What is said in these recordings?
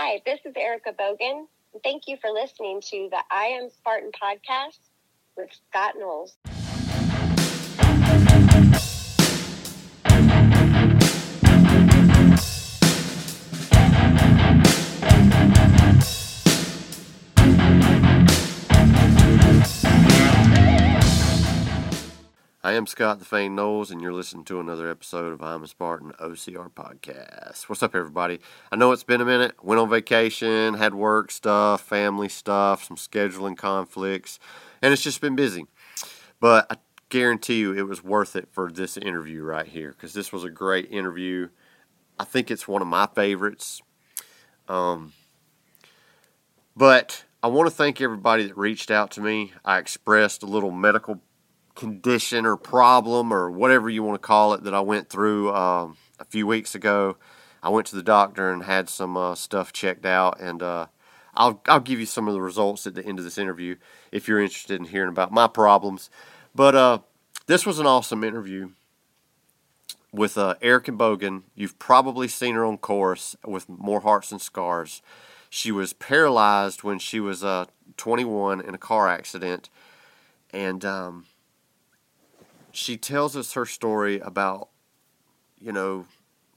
Hi, this is Erica Bogan. Thank you for listening to the I Am Spartan podcast with Scott Knowles. I am Scott the Fane Knowles, and you're listening to another episode of I'm a Spartan OCR podcast. What's up, everybody? I know it's been a minute. Went on vacation, had work stuff, family stuff, some scheduling conflicts, and it's just been busy. But I guarantee you it was worth it for this interview right here because this was a great interview. I think it's one of my favorites. Um, but I want to thank everybody that reached out to me. I expressed a little medical condition or problem or whatever you want to call it that I went through um, a few weeks ago. I went to the doctor and had some uh, stuff checked out, and uh, I'll I'll give you some of the results at the end of this interview if you're interested in hearing about my problems. But uh, this was an awesome interview with uh, Erica Bogan. You've probably seen her on course with More Hearts and Scars. She was paralyzed when she was uh, 21 in a car accident, and um, she tells us her story about, you know,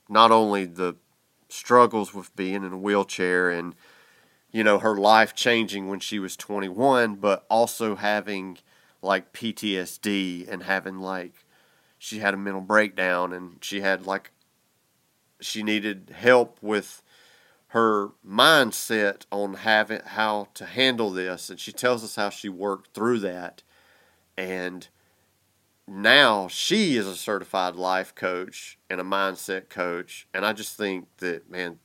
not only the struggles with being in a wheelchair and, you know, her life changing when she was 21, but also having like PTSD and having like, she had a mental breakdown and she had like, she needed help with her mindset on having how to handle this. And she tells us how she worked through that. And now she is a certified life coach and a mindset coach. And I just think that, man,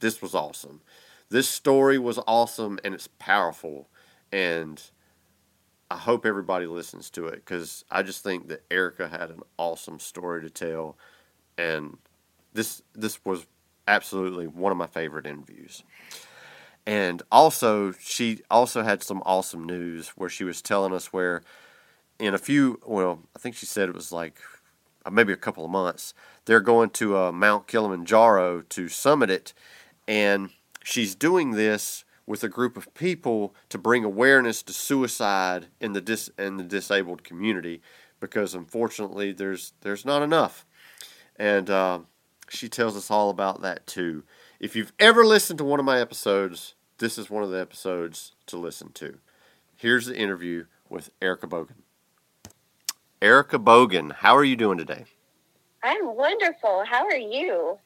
this was awesome. This story was awesome and it's powerful. And I hope everybody listens to it because I just think that Erica had an awesome story to tell. And this this was absolutely one of my favorite interviews. And also, she also had some awesome news where she was telling us where in a few, well, I think she said it was like uh, maybe a couple of months, they're going to uh, Mount Kilimanjaro to summit it. And she's doing this with a group of people to bring awareness to suicide in the dis in the disabled community because unfortunately there's there's not enough. And uh, she tells us all about that too. If you've ever listened to one of my episodes this is one of the episodes to listen to. Here's the interview with erica bogan Erica Bogan, how are you doing today? I'm wonderful. How are you?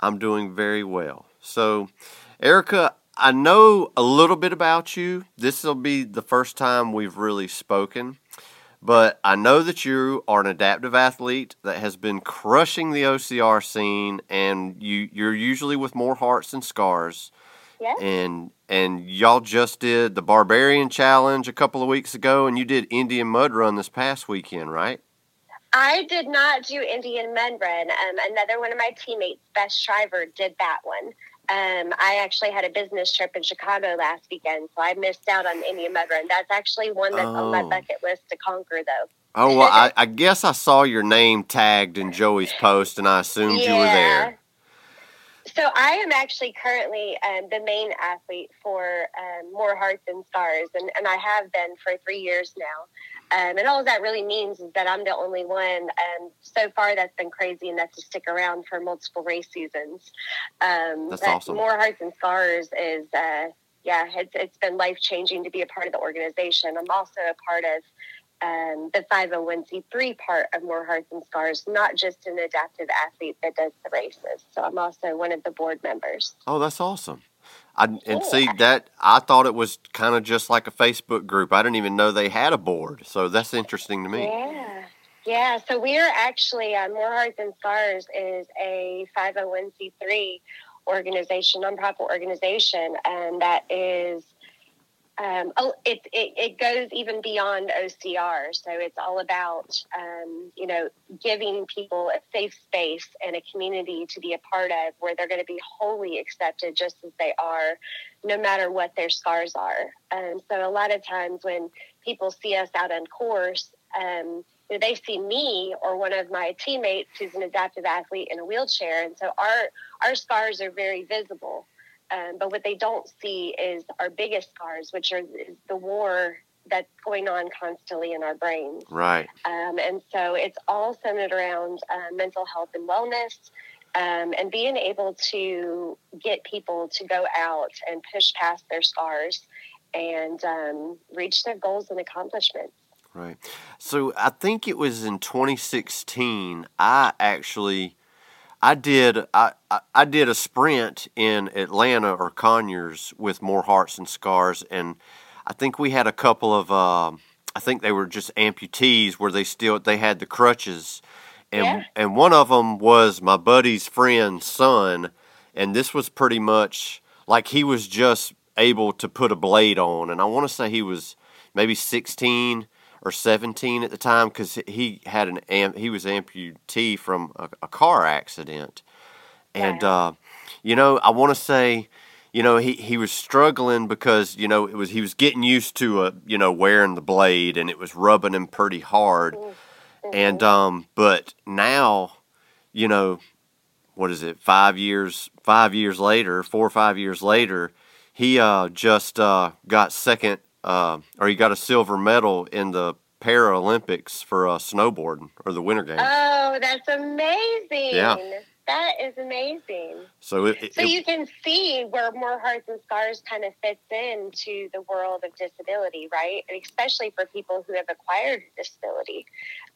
I'm doing very well. So, Erica, I know a little bit about you. This will be the first time we've really spoken, but I know that you are an adaptive athlete that has been crushing the OCR scene, and you, you're usually with more hearts than scars. Yes. And and y'all just did the Barbarian Challenge a couple of weeks ago, and you did Indian Mud Run this past weekend, right? I did not do Indian Mud Run. Um, another one of my teammates, Beth Shriver, did that one. Um, I actually had a business trip in Chicago last weekend, so I missed out on Indian Mud Run. That's actually one that's oh. on my oh. bucket list to conquer, though. Oh well, I, I, guess I saw your name tagged in Joey's post, and I assumed yeah. you were there. So I am actually currently um, the main athlete for um, More Hearts and Scars, and, and I have been for three years now. Um, and all that really means is that I'm the only one. Um, so far, that's been crazy, enough to stick around for multiple race seasons. Um, that's awesome. More Hearts and Scars is, uh, yeah, it's, it's been life changing to be a part of the organization. I'm also a part of um, the 501c3 part of More Hearts and Scars, not just an adaptive athlete that does the races. So I'm also one of the board members. Oh, that's awesome. I, and yeah. see that I thought it was kind of just like a Facebook group. I didn't even know they had a board. So that's interesting to me. Yeah. Yeah, so we are actually, uh, More Hearts and Scars is a 501c3 organization, nonprofit organization, and that is um, it, it, it, goes even beyond OCR. So it's all about, um, you know, giving people a safe space and a community to be a part of where they're going to be wholly accepted just as they are, no matter what their scars are. Um, so a lot of times when people see us out on course, um, they see me or one of my teammates who's an adaptive athlete in a wheelchair. And so our, our scars are very visible. Um, but what they don't see is our biggest scars, which are the war that's going on constantly in our brains. Right. Um, and so it's all centered around uh, mental health and wellness. Um, and being able to get people to go out and push past their scars and um, reach their goals and accomplishments. Right. So I think it was in 2016. I actually, I did, I, I, did a sprint in Atlanta or Conyers with More Hearts and Scars, and I think we had a couple of, uh, I think they were just amputees where they still they had the crutches, and Yeah. and one of them was my buddy's friend's son, and this was pretty much like he was just able to put a blade on, and I want to say he was maybe 16 or 17 at the time because he had an am- he was amputee from a, a car accident, and uh, you know I want to say you know he, he was struggling because you know it was he was getting used to uh, you know wearing the blade and it was rubbing him pretty hard. And um but now you know what is it five years five years later four or five years later he uh just uh got second uh or he got a silver medal in the Paralympics for uh, snowboarding or the Winter Games. Oh, that's amazing. Yeah. That is amazing. so it, it, So you can see where More Hearts and Scars kind of fits into the world of disability, right? And especially for people who have acquired a disability.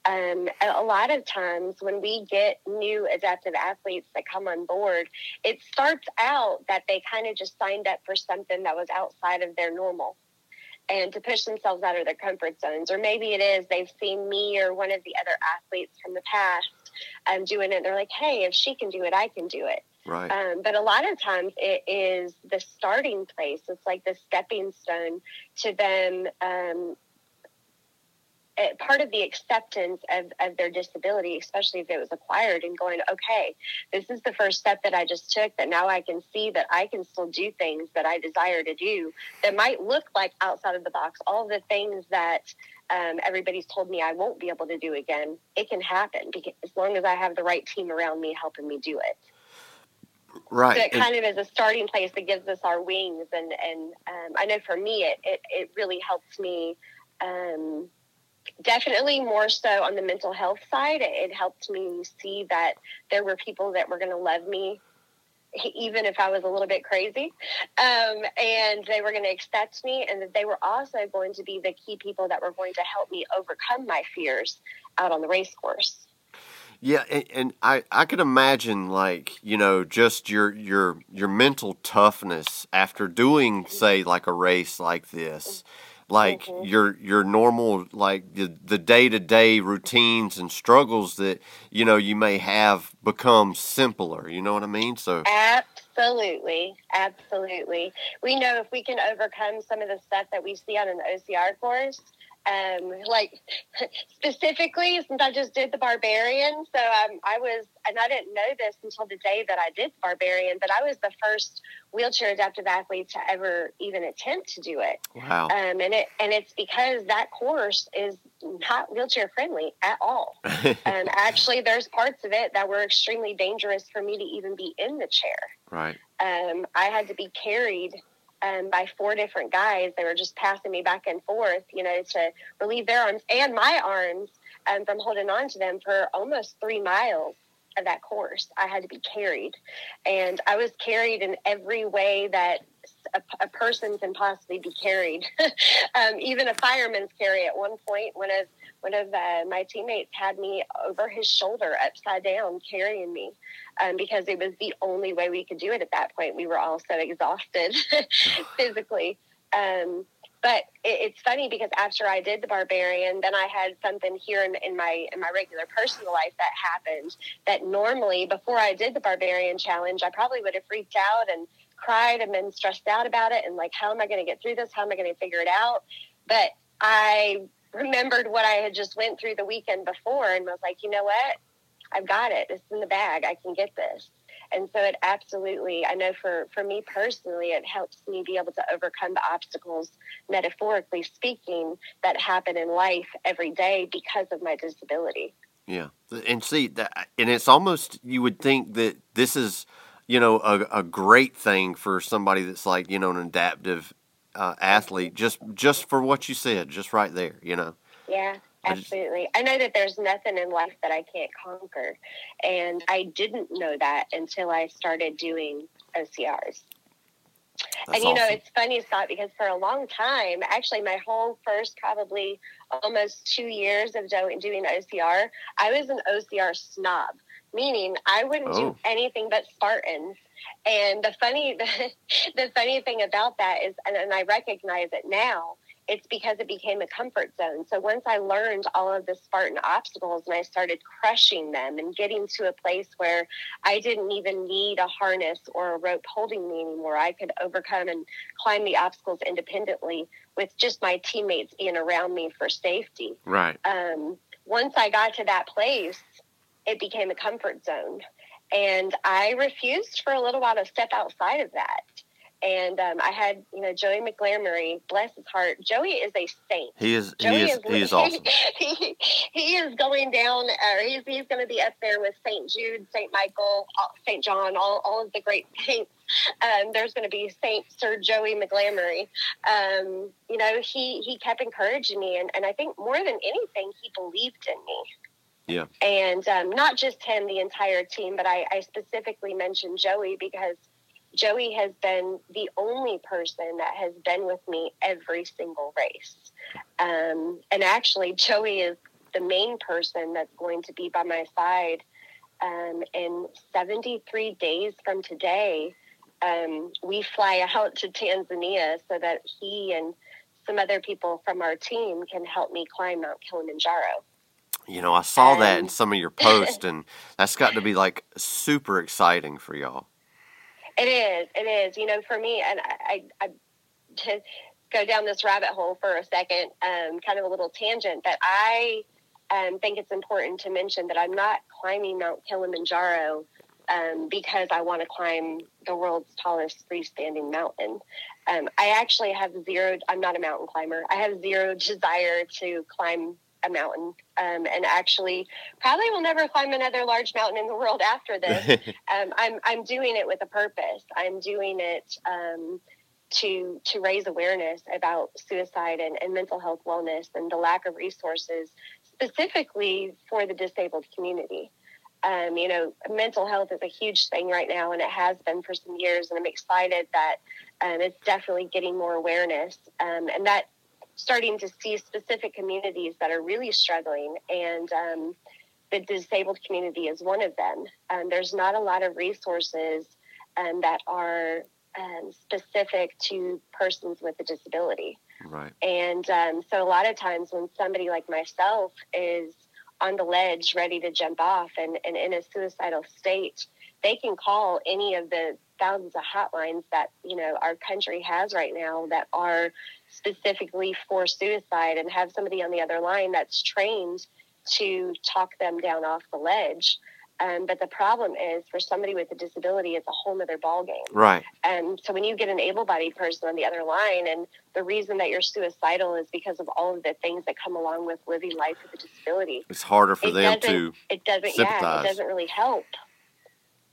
Um, a a lot of times when we get new adaptive athletes that come on board, it starts out that they kind of just signed up for something that was outside of their normal and to push themselves out of their comfort zones. Or maybe it is they've seen me or one of the other athletes from the past um, doing it. They're like, hey, if she can do it, I can do it. right. Um, but a lot of times it is the starting place. It's like the stepping stone to them. Um, part of the acceptance of, of their disability, especially if it was acquired, and going, okay, this is the first step that I just took. That now I can see that I can still do things that I desire to do that might look like outside of the box. All the things that um, everybody's told me I won't be able to do again. It can happen because as long as I have the right team around me helping me do it. right. So it kind of is a starting place that gives us our wings, and and um, I know for me, it it, it really helps me. Um, definitely more so on the mental health side. It, helped me see that there were people that were going to love me, even if I was a little bit crazy, um, and they were going to accept me, and that they were also going to be the key people that were going to help me overcome my fears out on the race course. Yeah, and, and I I could imagine like you know just your your your mental toughness after doing say like a race like this, like Mhm. your your normal like the the day to day routines and struggles that you know you may have become simpler. You know what I mean? So Absolutely, absolutely. We know if we can overcome some of the stuff that we see on an OCR course, um, like specifically since I just did the barbarian. So um, I was, and I didn't know this until the day that I did the barbarian, but I was the first wheelchair adaptive athlete to ever even attempt to do it. wow, Um, and it and it's because that course is not wheelchair friendly at all. And actually, there's parts of it that were extremely dangerous for me to even be in the chair right, um, I had to be carried um, by four different guys. They were just passing me back and forth, you know, to relieve their arms and my arms um, from holding on to them for almost three miles of that course. I had to be carried, and I was carried in every way that a, a person can possibly be carried. um, even a fireman's carry. At one point. one of one of uh, my teammates had me over his shoulder, upside down, carrying me um, because it was the only way we could do it at that point. We were all so exhausted physically. Um, but it, it's funny because after I did the barbarian, then I had something here in, in my in my regular personal life that happened that normally before I did the barbarian challenge, I probably would have freaked out and cried and been stressed out about it and like, how am I going to get through this? How am I going to figure it out? But I remembered what I had just went through the weekend before and was like, you know what? I've got it. It's in the bag. I can get this. And so it absolutely, I know for, for me personally, it helps me be able to overcome the obstacles, metaphorically speaking, that happen in life every day because of my disability. yeah. And see that, and it's almost you would think that this is you know, a, a great thing for somebody that's like, you know, an adaptive uh, athlete, just just for what you said, just right there, you know. Yeah, absolutely. I know that there's nothing in life that I can't conquer, and I didn't know that until I started doing OCRs. That's and you know, awesome. it's funny, Scott, because for a long time, actually, my whole first probably almost two years of do- doing OCR, I was an OCR snob, meaning I wouldn't Oh. do anything but Spartans. And the funny, the, funny thing about that is, and, and I recognize it now, it's because it became a comfort zone. So once I learned all of the Spartan obstacles and I started crushing them and getting to a place where I didn't even need a harness or a rope holding me anymore, I could overcome and climb the obstacles independently with just my teammates being around me for safety. right. Um, once I got to that place, it became a comfort zone. And I refused for a little while to step outside of that. And um, I had, you know, Joey McGlamory, bless his heart. Joey is a saint. He is he Joey is he is awesome. he, he is going down. Uh, he's he's going to be up there with Saint Jude, Saint Michael, Saint John, all all of the great saints. Um, there's going to be Saint Sir Joey McGlamory. Um, you know, he he kept encouraging me, and and I think more than anything, he believed in me. Yeah. And um, not just him, the entire team, but I, I specifically mentioned Joey because Joey has been the only person that has been with me every single race. Um, and actually, Joey is the main person that's going to be by my side um, in 73 days from today. Um, we fly out to Tanzania so that he and some other people from our team can help me climb Mount Kilimanjaro. You know, I saw that in Um, some of your posts, and that's got to be like super exciting for y'all. It is. It is. You know, for me, and I, I, I to go down this rabbit hole for a second, um, kind of a little tangent, but I um, think it's important to mention that I'm not climbing Mount Kilimanjaro um, because I want to climb the world's tallest freestanding mountain. Um, I actually have zero, I'm not a mountain climber. I have zero desire to climb a mountain um, and actually probably will never climb another large mountain in the world after this um, I'm I'm doing it with a purpose. I'm doing it um, to to raise awareness about suicide and, and mental health wellness and the lack of resources specifically for the disabled community. Um, you know, mental health is a huge thing right now, and it has been for some years. And I'm excited that um, it's definitely getting more awareness, um, and that starting to see specific communities that are really struggling and um, the disabled community is one of them. Um, there's not a lot of resources um, that are um, specific to persons with a disability. right. And um, so a lot of times when somebody like myself is on the ledge ready to jump off and, and in a suicidal state, they can call any of the thousands of hotlines that, you know, our country has right now that are specifically for suicide and have somebody on the other line that's trained to talk them down off the ledge. Um, but the problem is for somebody with a disability, it's a whole nother ballgame. Right. And so when you get an able bodied person on the other line, and the reason that you're suicidal is because of all of the things that come along with living life with a disability, It's harder for It them to. it doesn't, yeah, it doesn't really help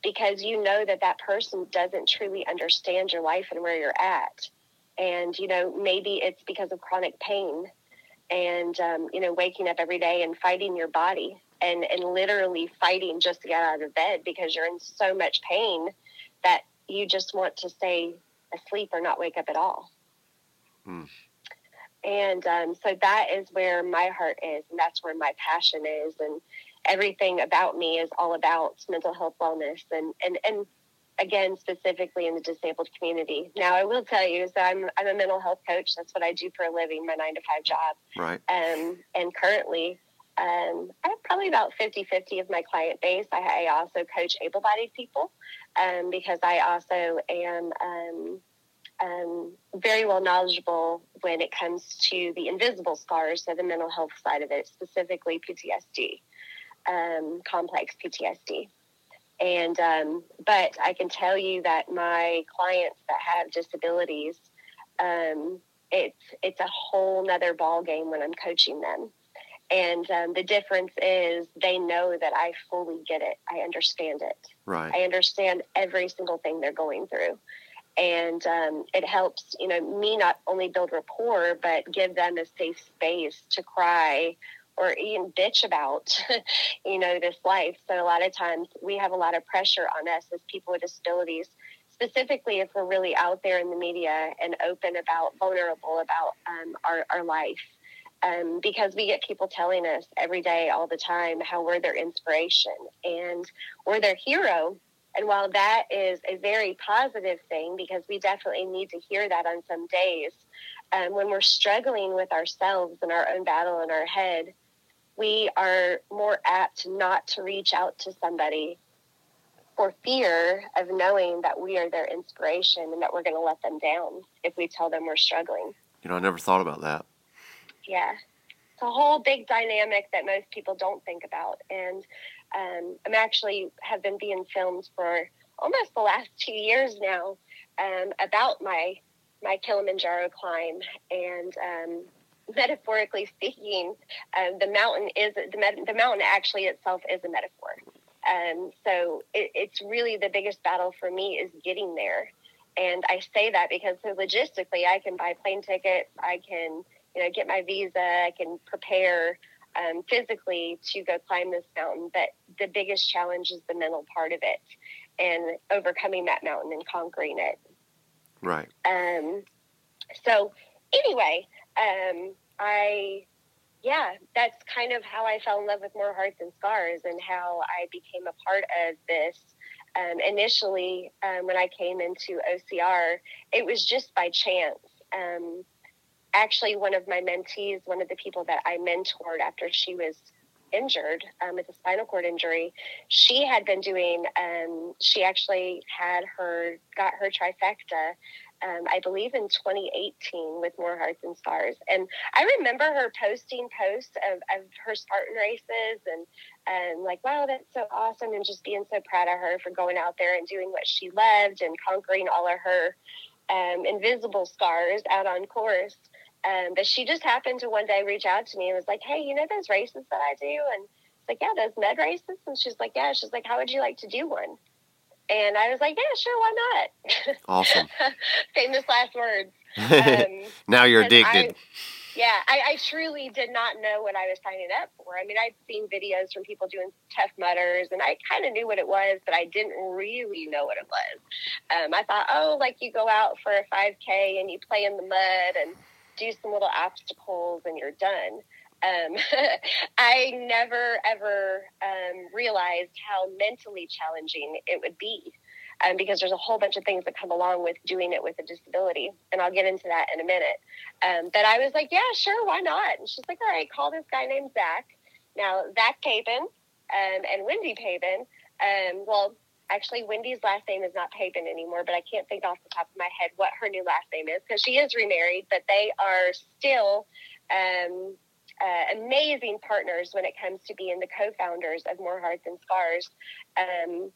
because you know that that person doesn't truly understand your life and where you're at. And, you know, maybe it's because of chronic pain and, um, you know, waking up every day and fighting your body and, and literally fighting just to get out of bed because you're in so much pain that you just want to stay asleep or not wake up at all. Hmm. And um, so that is where my heart is, and that's where my passion is, and everything about me is all about mental health wellness, and and and again specifically in the disabled community. Now, I will tell you, so I'm I'm a mental health coach. That's what I do for a living, my nine to five job. Right. Um, and currently, um, I have probably about 50 50 of my client base. I, I also coach able bodied people um, because I also am um, um, very well knowledgeable when it comes to the invisible scars, so the mental health side of it, specifically PTSD, um, complex PTSD. And, um, but I can tell you that my clients that have disabilities, um, it's, it's a whole nother ball game when I'm coaching them And um, the difference is they know that I fully get it. I understand it. Right. I understand every single thing they're going through. And um, it helps, you know, me not only build rapport, but give them a safe space to cry or even bitch about, you know, this life. So a lot of times we have a lot of pressure on us as people with disabilities, specifically if we're really out there in the media and open about, vulnerable about um, our, our life um, because we get people telling us every day, all the time, how we're their inspiration and we're their hero. And while that is a very positive thing, because we definitely need to hear that on some days, um, when we're struggling with ourselves and our own battle in our head, we are more apt not to reach out to somebody for fear of knowing that we are their inspiration and that we're going to let them down if we tell them we're struggling. You know, I never thought about that yeah, it's a whole big dynamic that most people don't think about. And um, I'm actually have been being filmed for almost the last two years now um, about my my Kilimanjaro climb and. Um, metaphorically speaking, uh, the mountain is the, the mountain actually itself is a metaphor. Um, so it, it's really the biggest battle for me is getting there. And I say that because so logistically, I can buy plane tickets, I can you know, get my visa, I can prepare um, physically to go climb this mountain. But the biggest challenge is the mental part of it and overcoming that mountain and conquering it. Right. Um, so anyway, um, I, yeah, that's kind of how I fell in love with More Hearts and Scars and how I became a part of this. Um, initially, um, when I came into OCR, it was just by chance. Um, actually one of my mentees, one of the people that I mentored after she was injured um, with a spinal cord injury, she had been doing. Um, she actually had her got her trifecta. Um, I believe in 2018 with More Hearts and Scars. And I remember her posting posts of, of her Spartan races and, and like, wow, that's so awesome. And just being so proud of her for going out there and doing what she loved and conquering all of her um, invisible scars out on course. Um, but she just happened to one day reach out to me and was like, "Hey, you know those races that I do?" And it's like, "Yeah, those med races." And she's like, "Yeah." She's like, "How would you like to do one?" And I was like, "Yeah, sure, why not?" Awesome. Famous last words. Um, now you're addicted. I, yeah, I, I, truly did not know what I was signing up for. I mean, I'd seen videos from people doing Tough Mudders, and I kind of knew what it was, but I didn't really know what it was. Um, I thought, oh, like you go out for a 5K and you play in the mud and do some little obstacles and you're done. Um, I never ever um, realized how mentally challenging it would be um, because there's a whole bunch of things that come along with doing it with a disability. And I'll get into that in a minute. Um, but I was like, yeah, sure, why not? And she's like, all right, call this guy named Zach. Now, Zach Papen um, and Wendy Papen, um, well, Actually, Wendy's last name is not Papen anymore, but I can't think off the top of my head what her new last name is because she is remarried, but they are still um, uh, amazing partners when it comes to being the co founders of More Hearts and Scars. Um,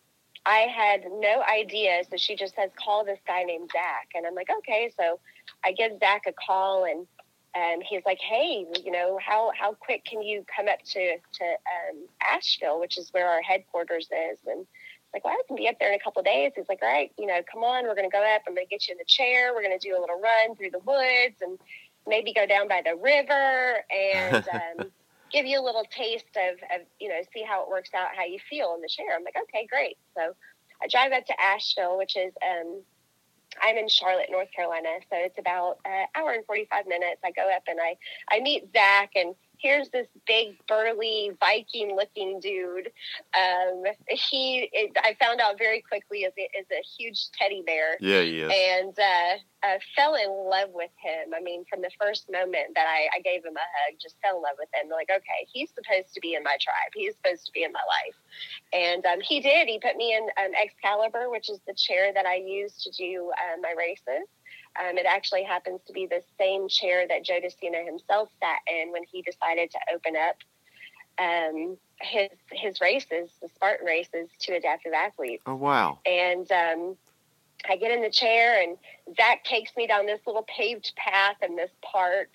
I had no idea. So she just says, call this guy named Zach. And I'm like, okay. So I give Zach a call and and he's like, "Hey, you know, how how quick can you come up to to um, Asheville, which is where our headquarters is?" And like, well, I can be up there in a couple days. He's like, all right, you know, come on, we're going to go up. I'm going to get you in the chair. We're going to do a little run through the woods and maybe go down by the river and um, give you a little taste of, of, you know, see how it works out, how you feel in the chair. I'm like, okay, great. So I drive up to Asheville, which is, um, I'm in Charlotte, North Carolina, so it's about an hour and 45 minutes. I go up and I, I meet Zach, and here's this big burly Viking looking dude. Um, he, it, I found out very quickly is, is a huge teddy bear. Yeah, yeah. And uh, I fell in love with him. I mean, from the first moment that I, I gave him a hug, just fell in love with him. Like, okay, he's supposed to be in my tribe. He's supposed to be in my life. And um, he did. He put me in um, Excalibur, which is the chair that I use to do uh, my races. Um, it actually happens to be the same chair that Joe De Sena himself sat in when he decided to open up um, his his races, the Spartan races, to adaptive athletes. Oh wow! And um, I get in the chair and Zach takes me down this little paved path in this park.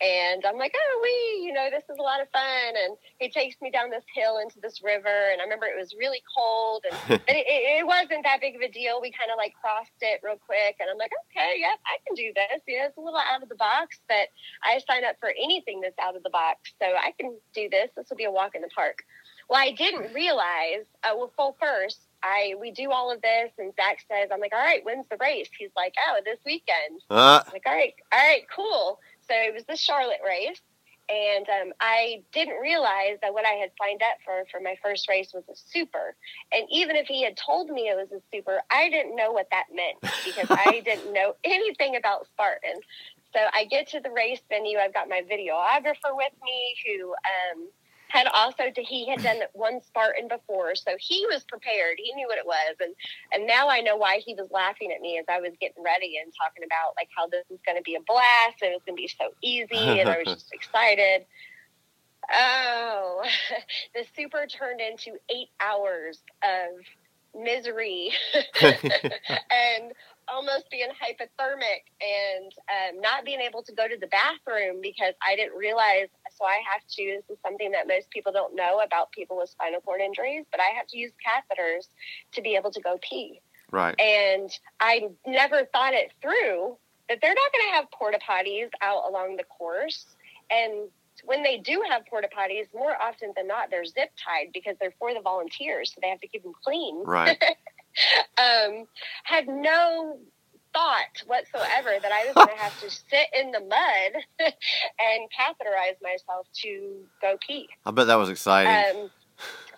And I'm like, oh, we, you know, this is a lot of fun. And he takes me down this hill into this river. And I remember it was really cold, and but it, it, wasn't that big of a deal. We kind of like crossed it real quick. And I'm like, okay, yes, I can do this. You know, it's a little out of the box, but I sign up for anything that's out of the box. So I can do this. This will be a walk in the park. Well, I didn't realize, uh, well, full first, I we do all of this, and Zach says, "I'm like, all right, when's the race?" He's like, "Oh, this weekend." Uh. I'm like, all right, all right, cool. So it was the Charlotte race, and um, I didn't realize that what I had signed up for for my first race was a super. And even if he had told me it was a super, I didn't know what that meant because I didn't know anything about Spartan. So I get to the race venue. I've got my videographer with me who um, had also he had done one Spartan before, so he was prepared. He knew what it was, and and now I know why he was laughing at me as I was getting ready and talking about like how this is going to be a blast and it's going to be so easy, and I was just excited. Oh, the super turned into eight hours of misery and almost being hypothermic and um, not being able to go to the bathroom because I didn't realize. So I have to, this is something that most people don't know about people with spinal cord injuries, but I have to use catheters to be able to go pee. Right. And I never thought it through that they're not going to have porta potties out along the course. And when they do have porta potties, more often than not, they're zip tied because they're for the volunteers, so they have to keep them clean. Right. um, had no thought whatsoever that I was going to have to sit in the mud and catheterize myself to go pee. I bet that was exciting. Um,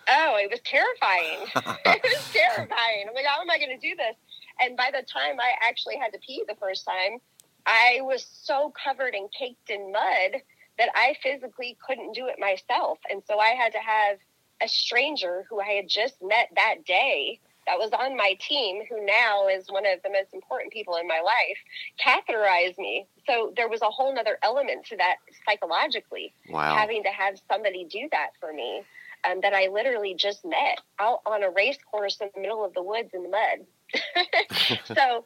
oh, it was terrifying. it was terrifying. I'm like, how am I going to do this? And by the time I actually had to pee the first time, I was so covered and caked in mud that I physically couldn't do it myself. And so I had to have a stranger who I had just met that day that was on my team, who now is one of the most important people in my life, catheterized me. So there was a whole other element to that psychologically, wow. having to have somebody do that for me um, that I literally just met out on a race course in the middle of the woods in the mud. so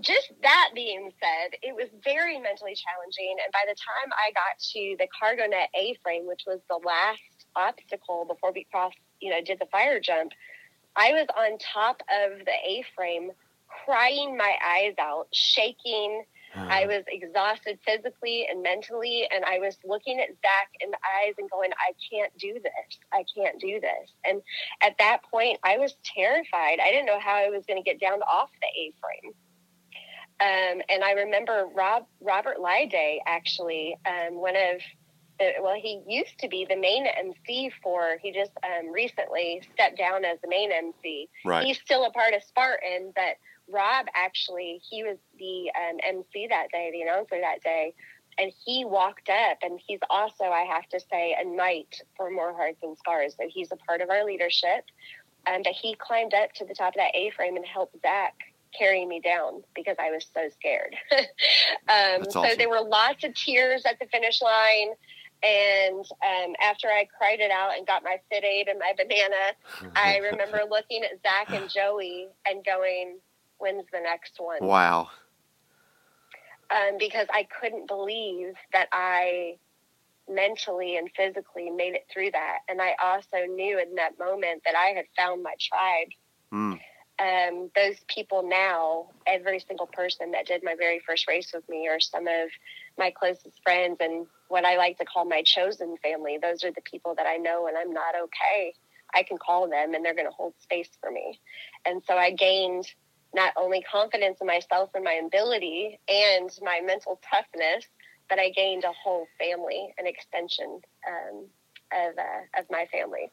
just that being said, it was very mentally challenging. And by the time I got to the cargo net A frame, which was the last obstacle before we crossed, you know, did the fire jump, I was on top of the A frame, crying my eyes out, shaking. I was exhausted physically and mentally, and I was looking at Zach in the eyes and going, I can't do this. I can't do this. And at that point, I was terrified. I didn't know how I was going to get down off the A frame. Um, and I remember Rob Robert Lyday actually, um, one of the, well, he used to be the main MC for. He just um, recently stepped down as the main MC. Right. He's still a part of Spartan, but Rob actually he was the um, MC that day, the announcer that day, and he walked up, and he's also, I have to say, a knight for More Hearts and Scars. So he's a part of our leadership. Um, but he climbed up to the top of that A frame and helped Zach carry me down because I was so scared. um, awesome. So there were lots of tears at the finish line. And um, after I cried it out and got my FitAid and my banana, I remember looking at Zach and Joey and going, when's the next one? Wow. Um, because I couldn't believe that I mentally and physically made it through that. And I also knew in that moment that I had found my tribe. Mm um, those people now, every single person that did my very first race with me, are some of my closest friends and what I like to call my chosen family. Those are the people that I know when I'm not okay. I can call them and they're going to hold space for me. And so I gained not only confidence in myself and my ability and my mental toughness, but I gained a whole family, an extension um, of, uh, of my family.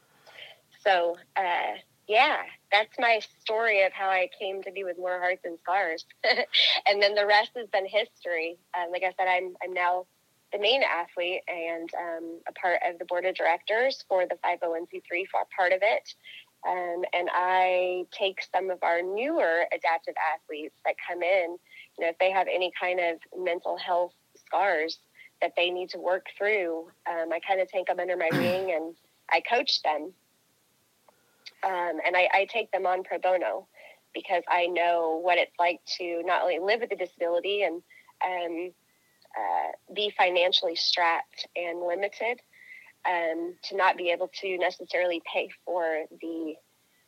So, uh, yeah, that's my story of how I came to be with More Hearts and Scars. and then the rest has been history. Um, like I said, I'm, I'm now the main athlete and um, a part of the board of directors for the 501c3 for part of it. Um, and I take some of our newer adaptive athletes that come in, you know, if they have any kind of mental health scars that they need to work through, um, I kind of take them under my wing and I coach them um, and I, I, take them on pro bono. because I know what it's like to not only live with a disability and um, uh, be financially strapped and limited, um, to not be able to necessarily pay for the.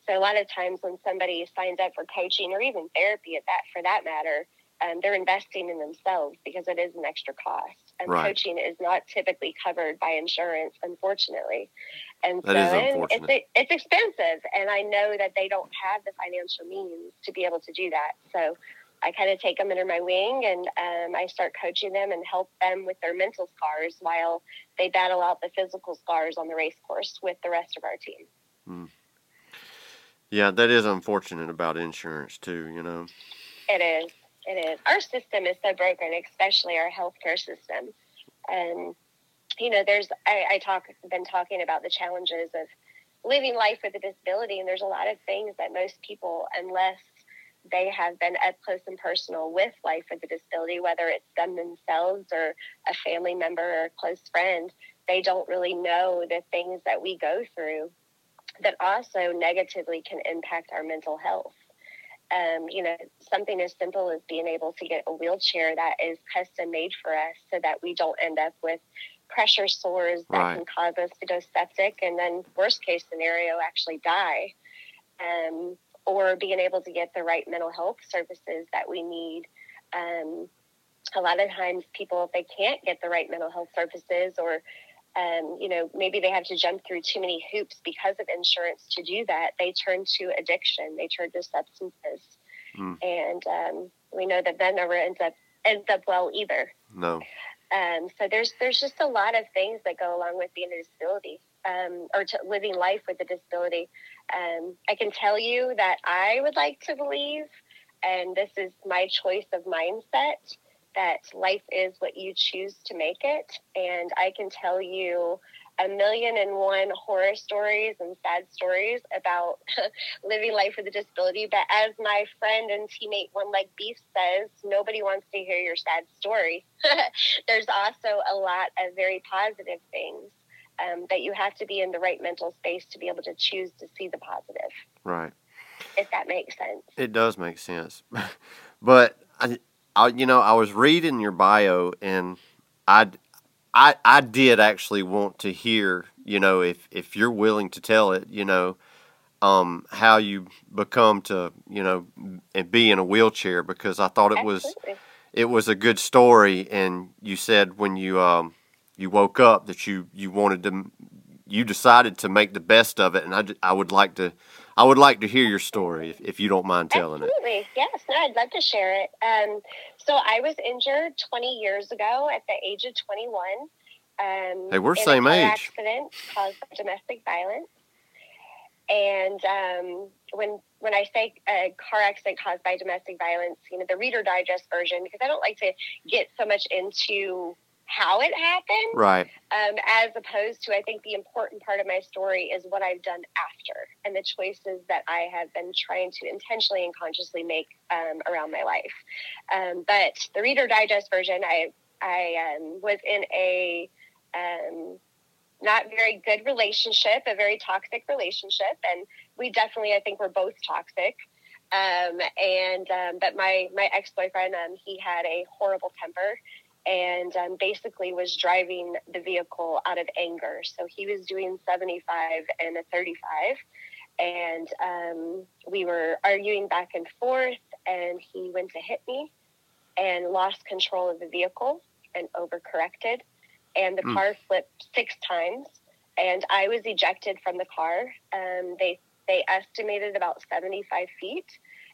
So a lot of times when somebody signs up for coaching or even therapy, at that for that matter, um, they're investing in themselves because it is an extra cost. And right. coaching is not typically covered by insurance, unfortunately. And that so it's, it's expensive. And I know that they don't have the financial means to be able to do that. So I kind of take them under my wing and um, I start coaching them and help them with their mental scars while they battle out the physical scars on the race course with the rest of our team. Hmm. Yeah, that is unfortunate about insurance too, you know. It is. It is. Our system is so broken, especially our healthcare system. And you know, there's I, I talk been talking about the challenges of living life with a disability, and there's a lot of things that most people, unless they have been up close and personal with life with a disability, whether it's them themselves or a family member or a close friend, they don't really know the things that we go through that also negatively can impact our mental health. Um, you know, something as simple as being able to get a wheelchair that is custom made for us so that we don't end up with pressure sores that right. can cause us to go septic and then, worst case scenario, actually die. Um, or being able to get the right mental health services that we need. Um, a lot of times, people, if they can't get the right mental health services or um, you know, maybe they have to jump through too many hoops because of insurance to do that. They turn to addiction. They turn to substances, mm. and um, we know that that never ends up ends up well either. No. Um, so there's there's just a lot of things that go along with being a disability um, or to living life with a disability. Um, I can tell you that I would like to believe, and this is my choice of mindset that life is what you choose to make it. And I can tell you a million and one horror stories and sad stories about living life with a disability. But as my friend and teammate One Leg Beef says, nobody wants to hear your sad story. There's also a lot of very positive things um, that you have to be in the right mental space to be able to choose to see the positive. Right. If that makes sense. It does make sense. but I, I, you know, I was reading your bio, and I, I, I did actually want to hear, you know, if if you're willing to tell it, you know, um, how you become to, you know, and be in a wheelchair because I thought it was, it was a good story, and you said when you um you woke up that you you wanted to, you decided to make the best of it, and I I would like to I would like to hear your story if, if you don't mind telling it. Absolutely. it. Yes, no, I'd love to share it. Um, so I was injured 20 years ago at the age of 21. Um, hey, we're same age. Accident caused by domestic violence, and um, when when I say a car accident caused by domestic violence, you know the Reader Digest version, because I don't like to get so much into how it happened. Right. Um, as opposed to, I think the important part of my story is what I've done after and the choices that I have been trying to intentionally and consciously make um, around my life. Um, but the Reader Digest version, I, I um, was in a um, not very good relationship, a very toxic relationship. And we definitely, I think, we're both toxic. Um, and um, but my my ex boyfriend, um, he had a horrible temper, and um, basically was driving the vehicle out of anger. So he was doing 75 and a 35. And um, we were arguing back and forth, and he went to hit me and lost control of the vehicle and overcorrected. And the mm. car flipped six times, and I was ejected from the car. Um, they, they estimated about 75 feet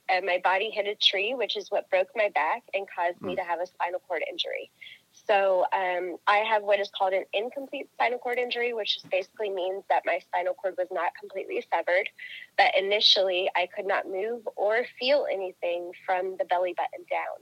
and my body hit a tree, which is what broke my back and caused mm. me hmm. to have a spinal cord injury. So um, I have what is called an incomplete spinal cord injury, which basically means that my spinal cord was not completely severed, but initially I could not move or feel anything from the belly button down.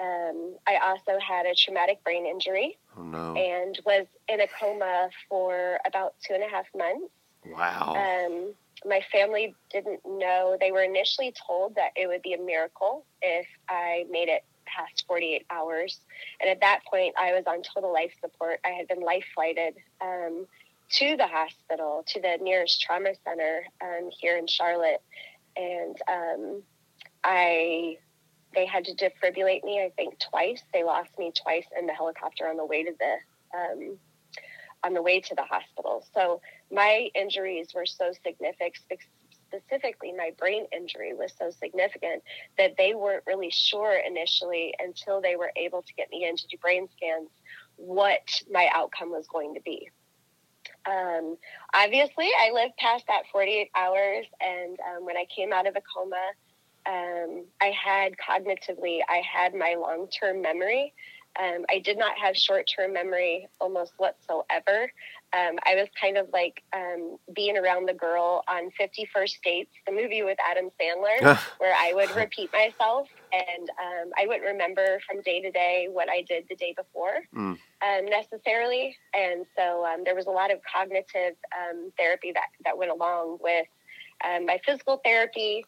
Um, I also had a traumatic brain injury oh, no. and was in a coma for about two and a half months. Wow. Um, my family didn't know. They were initially told that it would be a miracle if I made it past 48 hours. And at that point, I was on total life support. I had been life flighted um, to the hospital, to the nearest trauma center um, here in Charlotte. And um, I they had to defibrillate me. I think twice. They lost me twice in the helicopter on the way to the um, on the way to the hospital. So my injuries were so significant. Specifically, my brain injury was so significant that they weren't really sure initially until they were able to get me in to do brain scans what my outcome was going to be. Um, obviously, I lived past that 48 hours, and um, when I came out of a coma, um, I had cognitively, I had my long term memory. Um, I did not have short term memory almost whatsoever. Um, I was kind of like um, being around the girl on 50 First Dates, the movie with Adam Sandler, where I would repeat myself and um, I wouldn't remember from day to day what I did the day before mm. um, necessarily. And so um, there was a lot of cognitive um, therapy that, that went along with um, my physical therapy.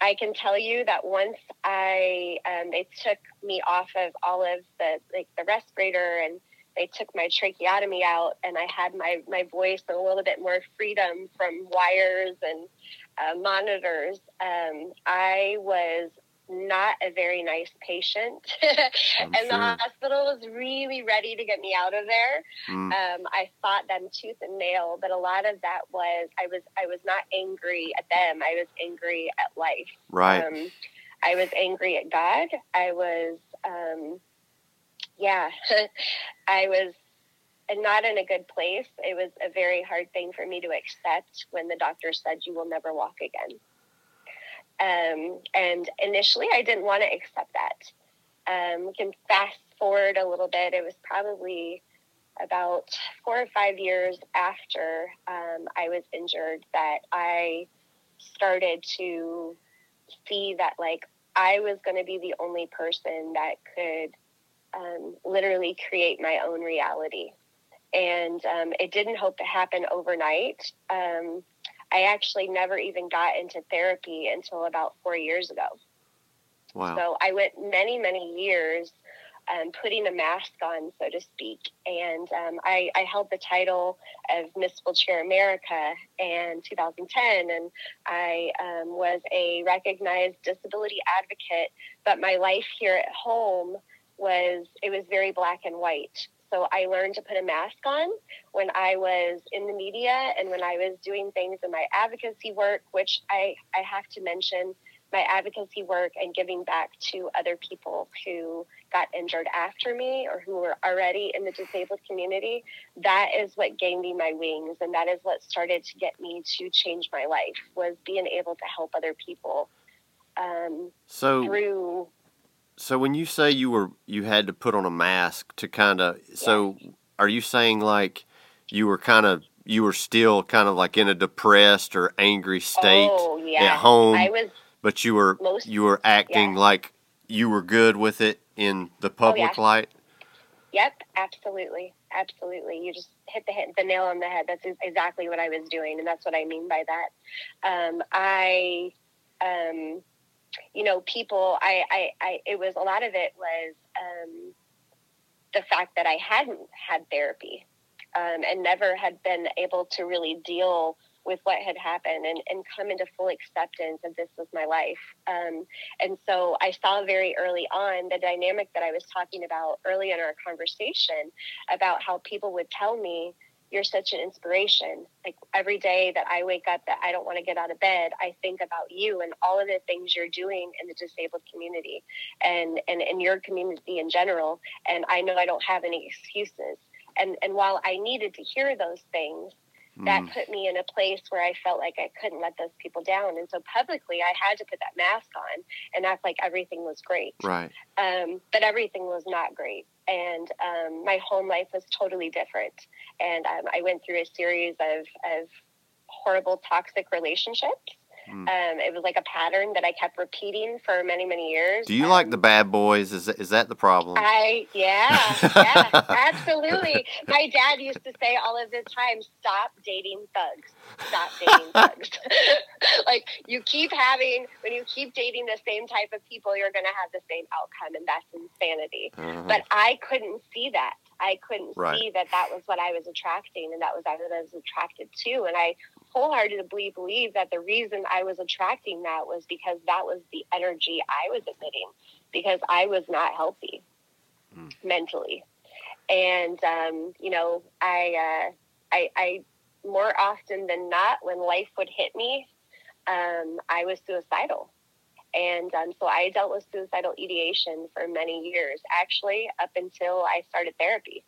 Um, I can tell you that once I they took me off of all of the like the respirator and they took my tracheotomy out and I had my, my voice and a little bit more freedom from wires and uh, monitors. Um, I was not a very nice patient, and sure. the hospital was really ready to get me out of there. Mm. Um, I fought them tooth and nail, but a lot of that was I was I was not angry at them. I was angry at life. Right. Um, I was angry at God. I was, um, yeah, I was not in a good place. It was a very hard thing for me to accept when the doctor said you will never walk again. Um, and initially, I didn't want to accept that. Um, we can fast forward a little bit. It was probably about four or five years after um, I was injured that I started to see that, like, I was going to be the only person that could um, literally create my own reality and um, it didn't hope to happen overnight. I actually never even got into therapy until about four years ago. Wow. So I went many, many years um, putting a mask on, so to speak. And um, I, I, held the title of Miss Wheelchair America in 2010, and I um, was a recognized disability advocate. But my life here at home was it was very black and white. So I learned to put a mask on when I was in the media and when I was doing things in my advocacy work, which I, I have to mention my advocacy work and giving back to other people who got injured after me or who were already in the disabled community. That is what gave me my wings and that is what started to get me to change my life was being able to help other people um, so through so when you say you were you had to put on a mask to kind of so are you saying like you were kind of you were still kind of like in a depressed or angry state oh, yeah. at home I was but you were most, you were acting yeah. like you were good with it in the public oh, yeah. light yep absolutely absolutely you just hit the hit the nail on the head that's exactly what i was doing and that's what i mean by that um, i um, you know, people, I, I, I, it was a lot of it was um, the fact that I hadn't had therapy um, and never had been able to really deal with what had happened and, and come into full acceptance of this was my life. Um, and so I saw very early on the dynamic that I was talking about early in our conversation about how people would tell me, you're such an inspiration. Like every day that I wake up that I don't want to get out of bed, I think about you and all of the things you're doing in the disabled community and, and in your community in general. And I know I don't have any excuses. And, and while I needed to hear those things, that mm. put me in a place where I felt like I couldn't let those people down. And so publicly, I had to put that mask on and act like everything was great. Right. Um, but everything was not great. And um, my home life was totally different. And um, I went through a series of, of horrible, toxic relationships Mm. Um, it was like a pattern that I kept repeating for many, many years. Do you um, like the bad boys? Is that, is that the problem? I yeah, yeah, absolutely. My dad used to say all of the time, "Stop dating thugs. Stop dating thugs." like you keep having when you keep dating the same type of people, you're going to have the same outcome, and that's insanity. Uh-huh. But I couldn't see that. I couldn't right. see that that was what I was attracting, and that was what I was attracted to, and I wholeheartedly believe that the reason I was attracting that was because that was the energy I was emitting because I was not healthy mm. mentally. And, um, you know, I, uh, I, I, more often than not, when life would hit me, um, I was suicidal. And um, so I dealt with suicidal ideation for many years, actually, up until I started therapy,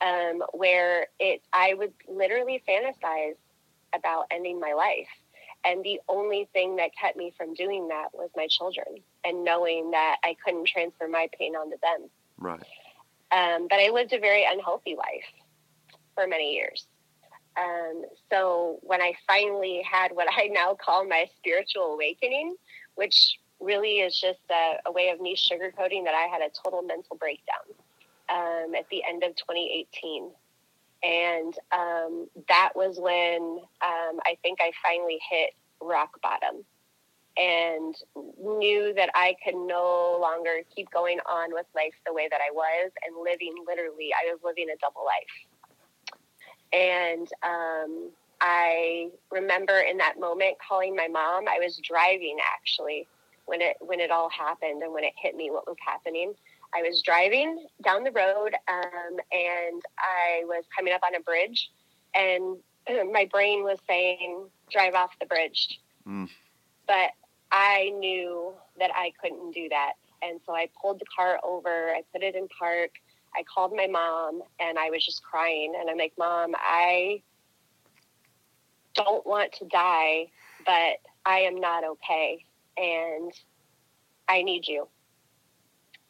um, where it I would literally fantasize about ending my life. And the only thing that kept me from doing that was my children and knowing that I couldn't transfer my pain onto them. Right. Um, but I lived a very unhealthy life for many years. Um, so when I finally had what I now call my spiritual awakening, which really is just a, a way of me sugarcoating that I had a total mental breakdown um, at the end of 2018. And um, that was when um, I think I finally hit rock bottom and knew that I could no longer keep going on with life the way that I was and living literally, I was living a double life. And um, I remember in that moment calling my mom. I was driving actually when it when it all happened and when it hit me what was happening. I was driving down the road um, and I was coming up on a bridge, and my brain was saying, "Drive off the bridge." Mm. But I knew that I couldn't do that, and so I pulled the car over. I put it in park. I called my mom, and I was just crying. And I'm like, "Mom, I don't want to die, but I am not okay, and I need you."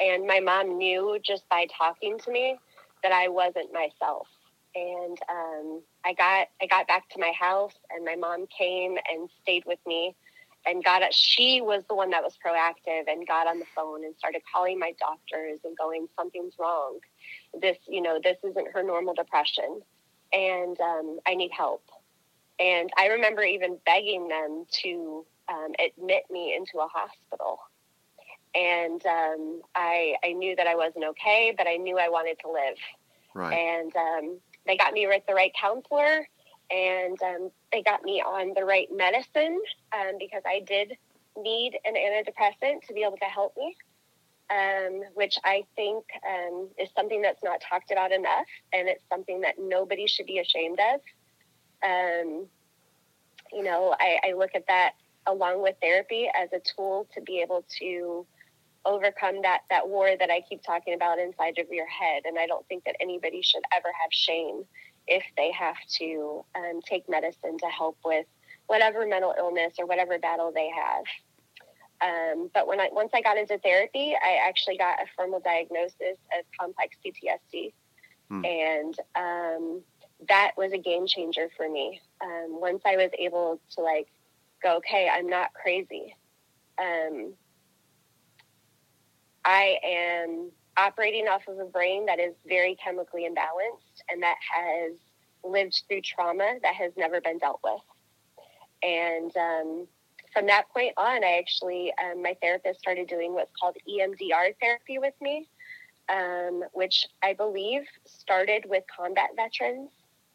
And my mom knew just by talking to me that I wasn't myself. And um, I got I got back to my house, and my mom came and stayed with me, and got it. She was the one that was proactive and got on the phone and started calling my doctors and going, something's wrong. This, you know, this isn't her normal depression, and um, I need help. And I remember even begging them to um, admit me into a hospital and um, I I knew that I wasn't okay, but I knew I wanted to live. Right. And um, they got me with the right counselor, and um, they got me on the right medicine um, because I did need an antidepressant to be able to help me. Um, which I think um, is something that's not talked about enough, and it's something that nobody should be ashamed of. you know, I, I look at that along with therapy as a tool to be able to overcome that that war that I keep talking about inside of your head. And I don't think that anybody should ever have shame if they have to um, take medicine to help with whatever mental illness or whatever battle they have. Um, but when I once I got into therapy, I actually got a formal diagnosis of complex PTSD, hmm. and um, that was a game changer for me. Um, once I was able to like go, okay, I'm not crazy. Um, I am operating off of a brain that is very chemically imbalanced and that has lived through trauma that has never been dealt with. And um, from that point on, I actually, um, my therapist started doing what's called EMDR therapy with me, um, which I believe started with combat veterans.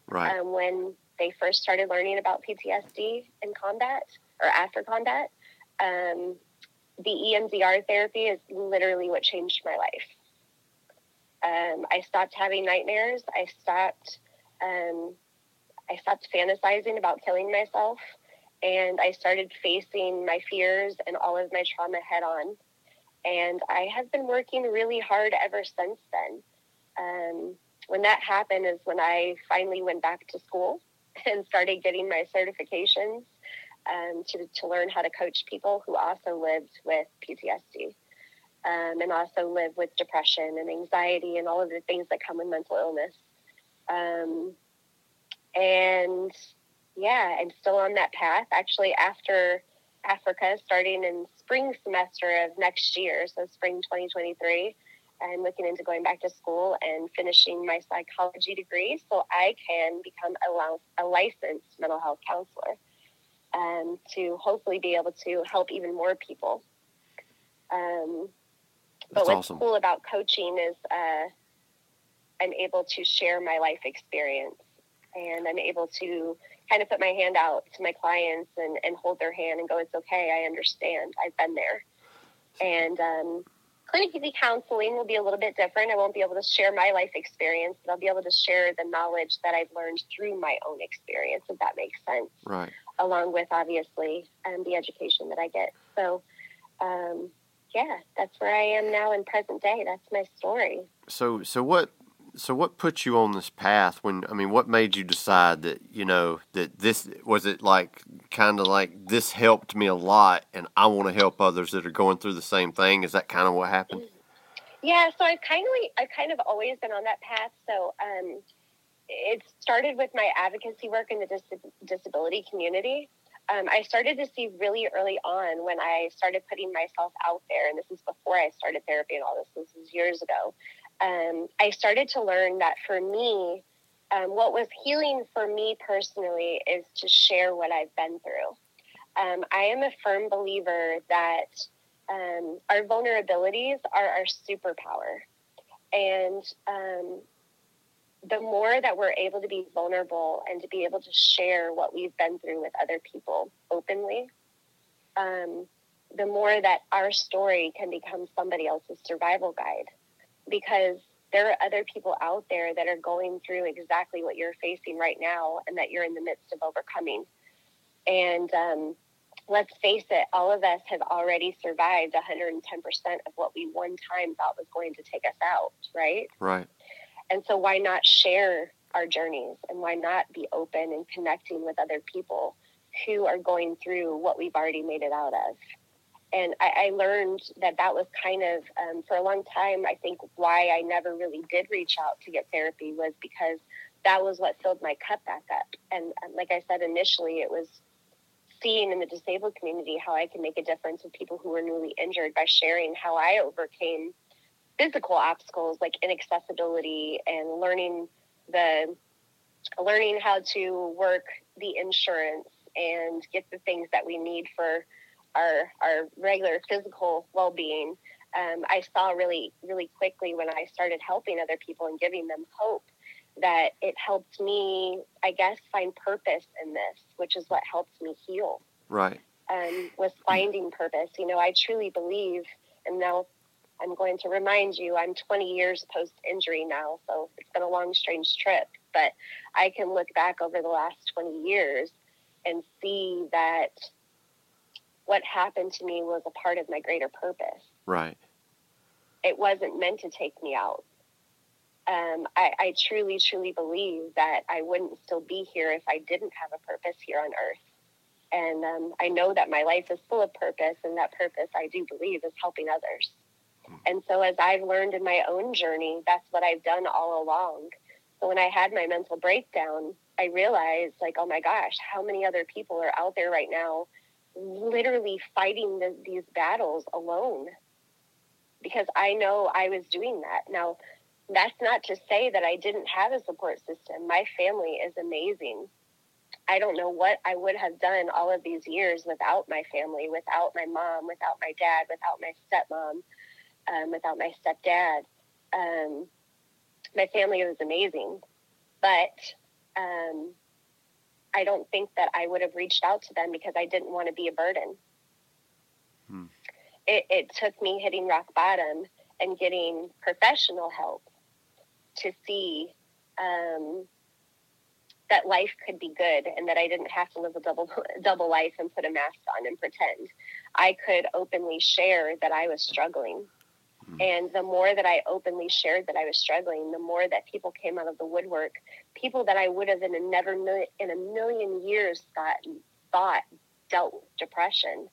Right. Um, when they first started learning about PTSD in combat or after combat. The EMDR therapy is literally what changed my life. Um, I stopped having nightmares. I stopped. Um, I stopped fantasizing about killing myself, and I started facing my fears and all of my trauma head on. And I have been working really hard ever since then. Um, when that happened is when I finally went back to school and started getting my certifications um, to, to learn how to coach people who also lived with PTSD um, and also live with depression and anxiety and all of the things that come with mental illness. Um, and yeah, I'm still on that path. Actually, after Africa, starting in spring semester of next year, so spring 2023, I'm looking into going back to school and finishing my psychology degree so I can become a, a licensed mental health counselor um, to hopefully be able to help even more people. Um, but what's awesome. cool about coaching is uh, I'm able to share my life experience and I'm able to kind of put my hand out to my clients and, and hold their hand and go, it's okay. I understand. I've been there. And um, clinically counseling will be a little bit different. I won't be able to share my life experience, but I'll be able to share the knowledge that I've learned through my own experience, if that makes sense. Right. Along with obviously um, the education that I get. So, um, yeah, that's where I am now in present day. That's my story. So, so what so what put you on this path when i mean what made you decide that you know that this was it like kind of like this helped me a lot and i want to help others that are going through the same thing? Is that kind of what happened? Yeah so i've kind of i've kind of always been on that path. So um, it started with my advocacy work in the dis- disability community. Um, I started to see really early on when I started putting myself out there, and this is before I started therapy and all this, this was years ago um, I started to learn that for me, um, what was healing for me personally is to share what I've been through. Um, I am a firm believer that um, our vulnerabilities are our superpower. And um, the more that we're able to be vulnerable and to be able to share what we've been through with other people openly, um, the more that our story can become somebody else's survival guide because there are other people out there that are going through exactly what you're facing right now and that you're in the midst of overcoming. And um, let's face it, all of us have already survived 110% of what we one time thought was going to take us out, right? Right. And so, why not share our journeys and why not be open and connecting with other people who are going through what we've already made it out of? And I, I, learned that that was kind of um, for a long time i think why i never really did reach out to get therapy was because that was what filled my cup back up. And um, like i said initially it was seeing in the disabled community how i can make a difference with people who were newly injured by sharing how i overcame physical obstacles like inaccessibility and learning the learning how to work the insurance and get the things that we need for our our regular physical well being. Um, I saw really really quickly when I started helping other people and giving them hope that it helped me, I guess, find purpose in this, which is what helps me heal. Right. Um, was finding purpose. You know, I truly believe, and now I'm going to remind you, I'm 20 years post injury now, so it's been a long, strange trip. But I can look back over the last 20 years and see that what happened to me was a part of my greater purpose. Right. It wasn't meant to take me out. Um, I, I truly, truly believe that I wouldn't still be here if I didn't have a purpose here on earth. And um, I know that my life is full of purpose, and that purpose, I do believe, is helping others. Hmm. And so, as I've learned in my own journey, that's what I've done all along. So, when I had my mental breakdown, I realized, like, oh my gosh, how many other people are out there right now literally fighting the, these battles alone because I know I was doing that. Now, that's not to say that I didn't have a support system. My family is amazing. I don't know what I would have done all of these years without my family, without my mom, without my dad, without my stepmom, um, without my stepdad. Um, my family was amazing, but um, I don't think that I would have reached out to them because I didn't want to be a burden. Hmm. It, it took me hitting rock bottom and getting professional help to see um, that life could be good and that I didn't have to live a double double life and put a mask on and pretend. I could openly share that I was struggling Mm-hmm. And the more that I openly shared that I was struggling, the more that people came out of the woodwork, people that I would have in a never in a million years thought thought dealt with depression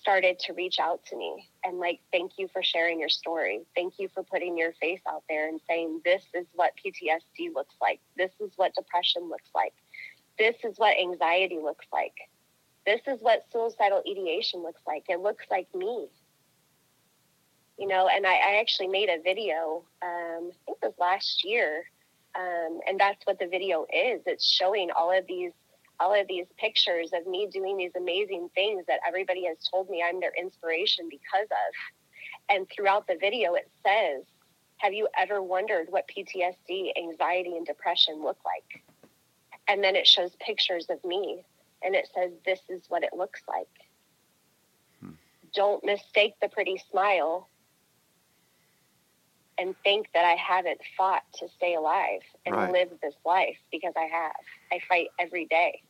started to reach out to me and like thank you for sharing your story. Thank you for putting your face out there and saying this is what ptsd looks like. This is what depression looks like. This is what anxiety looks like. This is what suicidal ideation looks like. It looks like me you know, and I, I actually made a video, um, I think it was last year, um, and that's what the video is. It's showing all of these all of these pictures of me doing these amazing things that everybody has told me I'm their inspiration because of. And throughout the video, it says, Have you ever wondered what PTSD, anxiety, and depression look like? and then it shows pictures of me and it says, This is what it looks like. Hmm. Don't mistake the pretty smile and think that I haven't fought to stay alive and right. live this life because I have. I fight every day.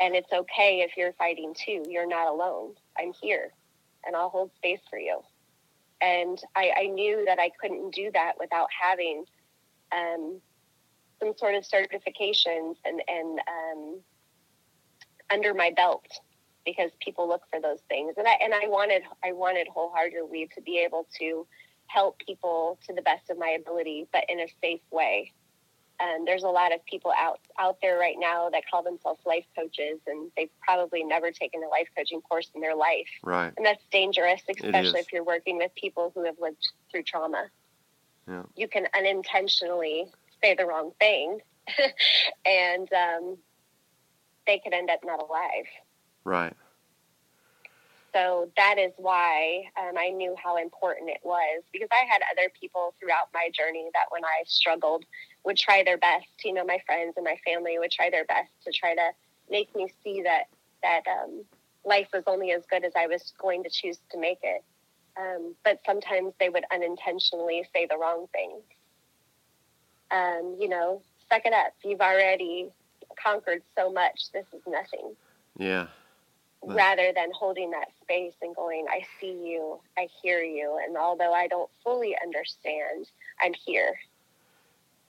And it's okay if you're fighting too. You're not alone. I'm here and I'll hold space for you. And I, I knew that I couldn't do that without having um, some sort of certifications and, and um, under my belt because people look for those things. And I, and I wanted, I wanted wholeheartedly to be able to help people to the best of my ability, but in a safe way. And there's a lot of people out out there right now that call themselves life coaches, and they've probably never taken a life coaching course in their life. Right. And that's dangerous, especially if you're working with people who have lived through trauma. Yeah. You can unintentionally say the wrong thing, and um, they could end up not alive. Right. So that is why um, I knew how important it was because I had other people throughout my journey that when I struggled would try their best. You know, my friends and my family would try their best to try to make me see that that um, life was only as good as I was going to choose to make it. Um, but sometimes they would unintentionally say the wrong things. Um, you know, suck it up. You've already conquered so much. This is nothing. Yeah rather than holding that space and going, I see you, I hear you, and although I don't fully understand, I'm here.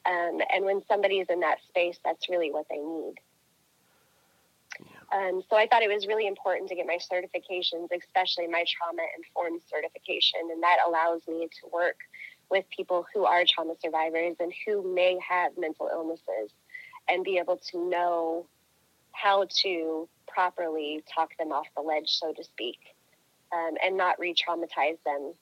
Um, and when somebody's in that space, that's really what they need. Yeah. Um, so I thought it was really important to get my certifications, especially my trauma informed certification, and that allows me to work with people who are trauma survivors and who may have mental illnesses and be able to know how to properly talk them off the ledge, so to speak, um, and not re traumatize them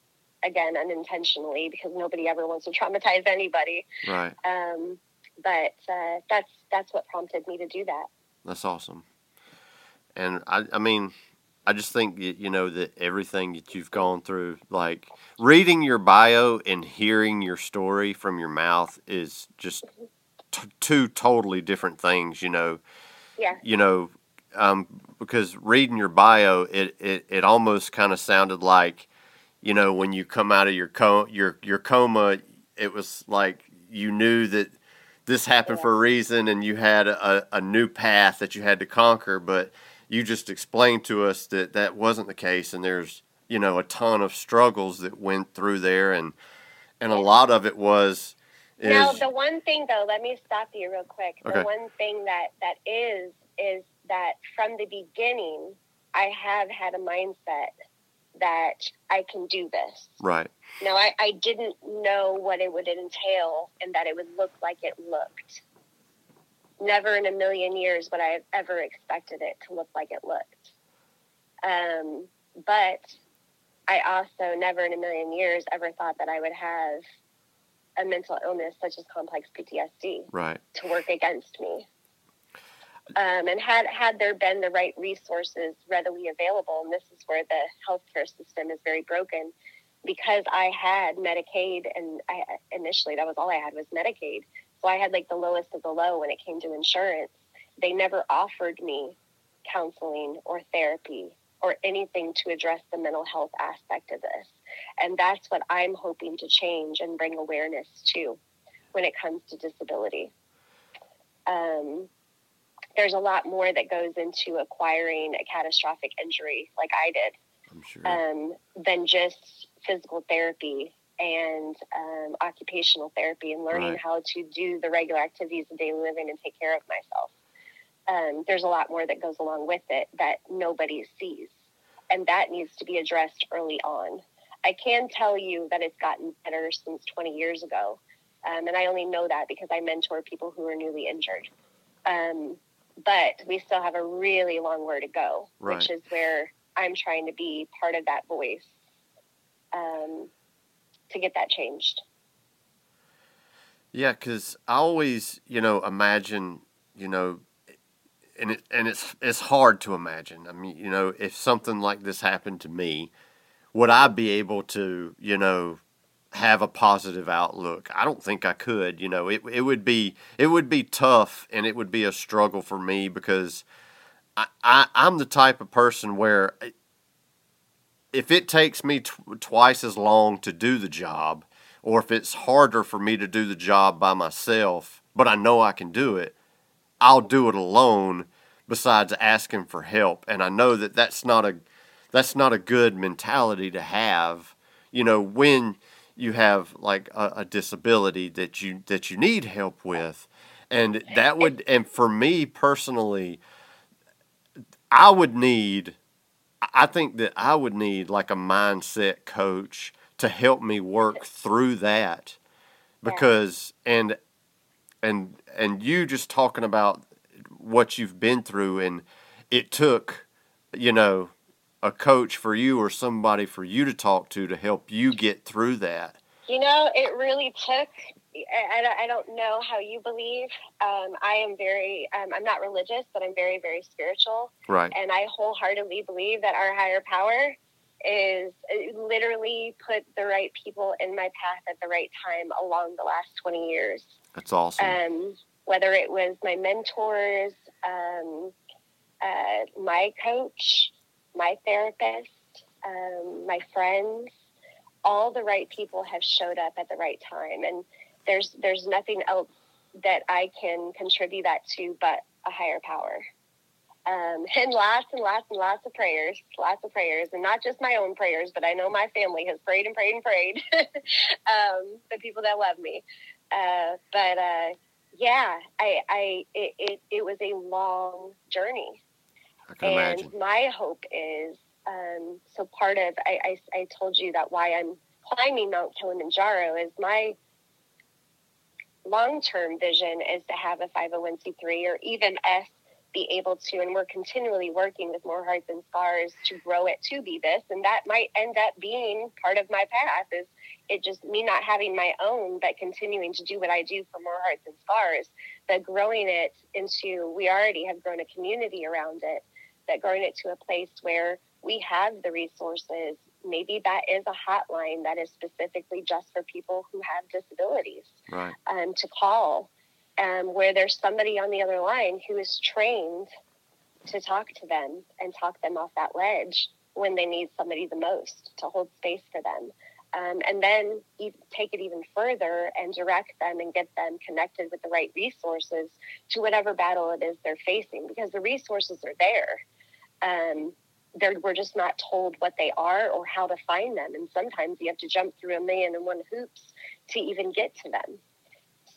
again unintentionally because nobody ever wants to traumatize anybody. Right. Um, but uh, that's that's what prompted me to do that. That's awesome. And I, I mean, I just think you know that everything that you've gone through, like reading your bio and hearing your story from your mouth, is just t- two totally different things. You know. Yeah. You know, um, because reading your bio, it, it, it almost kind of sounded like, you know, when you come out of your co- your your coma, it was like you knew that this happened for a reason, and you had a, a new path that you had to conquer. But you just explained to us that that wasn't the case, and there's you know a ton of struggles that went through there, and and a lot of it was. Is, now the one thing though, let me stop you real quick. Okay. The one thing that that is is that from the beginning, I have had a mindset that I can do this. Right. Now, I, I didn't know what it would entail and that it would look like it looked. Never in a million years would I have ever expected it to look like it looked. Um, but I also never in a million years ever thought that I would have a mental illness such as complex PTSD right. to work against me. Um, and had had there been the right resources readily available, and this is where the healthcare system is very broken, because I had Medicaid, and I, initially that was all I had was Medicaid, so I had like the lowest of the low when it came to insurance. They never offered me counseling or therapy or anything to address the mental health aspect of this, and that's what I'm hoping to change and bring awareness to when it comes to disability. Um, there's a lot more that goes into acquiring a catastrophic injury like I did. I'm sure. Um, than just physical therapy and um, occupational therapy and learning right. how to do the regular activities of daily living and take care of myself. Um, there's a lot more that goes along with it that nobody sees. And that needs to be addressed early on. I can tell you that it's gotten better since 20 years ago. Um, and I only know that because I mentor people who are newly injured. Um, but we still have a really long way to go, right. which is where I'm trying to be part of that voice um, to get that changed. Yeah, because I always, you know, imagine, you know, and it and it's it's hard to imagine. I mean, you know, if something like this happened to me, would I be able to, you know, have a positive outlook. I don't think I could. You know, it it would be it would be tough and it would be a struggle for me because I, I I'm the type of person where if it takes me tw- twice as long to do the job, or if it's harder for me to do the job by myself, but I know I can do it, I'll do it alone. Besides asking for help, and I know that that's not a that's not a good mentality to have. You know when you have like a, a disability that you that you need help with, and that would and for me personally, I would need I think that I would need like a mindset coach to help me work through that. Because and and and you just talking about what you've been through and it took you know a coach for you or somebody for you to talk to to help you get through that you know it really took I, I don't know how you believe. Um, I am very, um, I'm not religious, but I'm very, very spiritual. Right. And I wholeheartedly believe that our higher power is literally put the right people in my path at the right time along the last 20 years. That's awesome. Um, whether it was my mentors, um, uh, my coach, my therapist, um, my friends, all the right people have showed up at the right time. And there's there's nothing else that I can contribute that to but a higher power. Um, and lots and lots and lots of prayers, lots of prayers, and not just my own prayers, but I know my family has prayed and prayed and prayed. um, the people that love me, uh, but uh, yeah, I, I it, it, it, was a long journey, and imagine. my hope is um, so part of I, I I told you that why I'm climbing Mount Kilimanjaro is my long term vision is to have a 501c3 or even us be able to, and we're continually working with More Hearts and Scars to grow it to be this. And that might end up being part of my path is it just me not having my own, but continuing to do what I do for More Hearts and Scars, but growing it into, we already have grown a community around it, that growing it to a place where we have the resources maybe that is a hotline that is specifically just for people who have disabilities right. um, to call, um, where there's somebody on the other line who is trained to talk to them and talk them off that ledge when they need somebody the most to hold space for them. Um, and then take it even further and direct them and get them connected with the right resources to whatever battle it is they're facing because the resources are there. Um, we're just not told what they are or how to find them. And sometimes you have to jump through a million and one hoops to even get to them.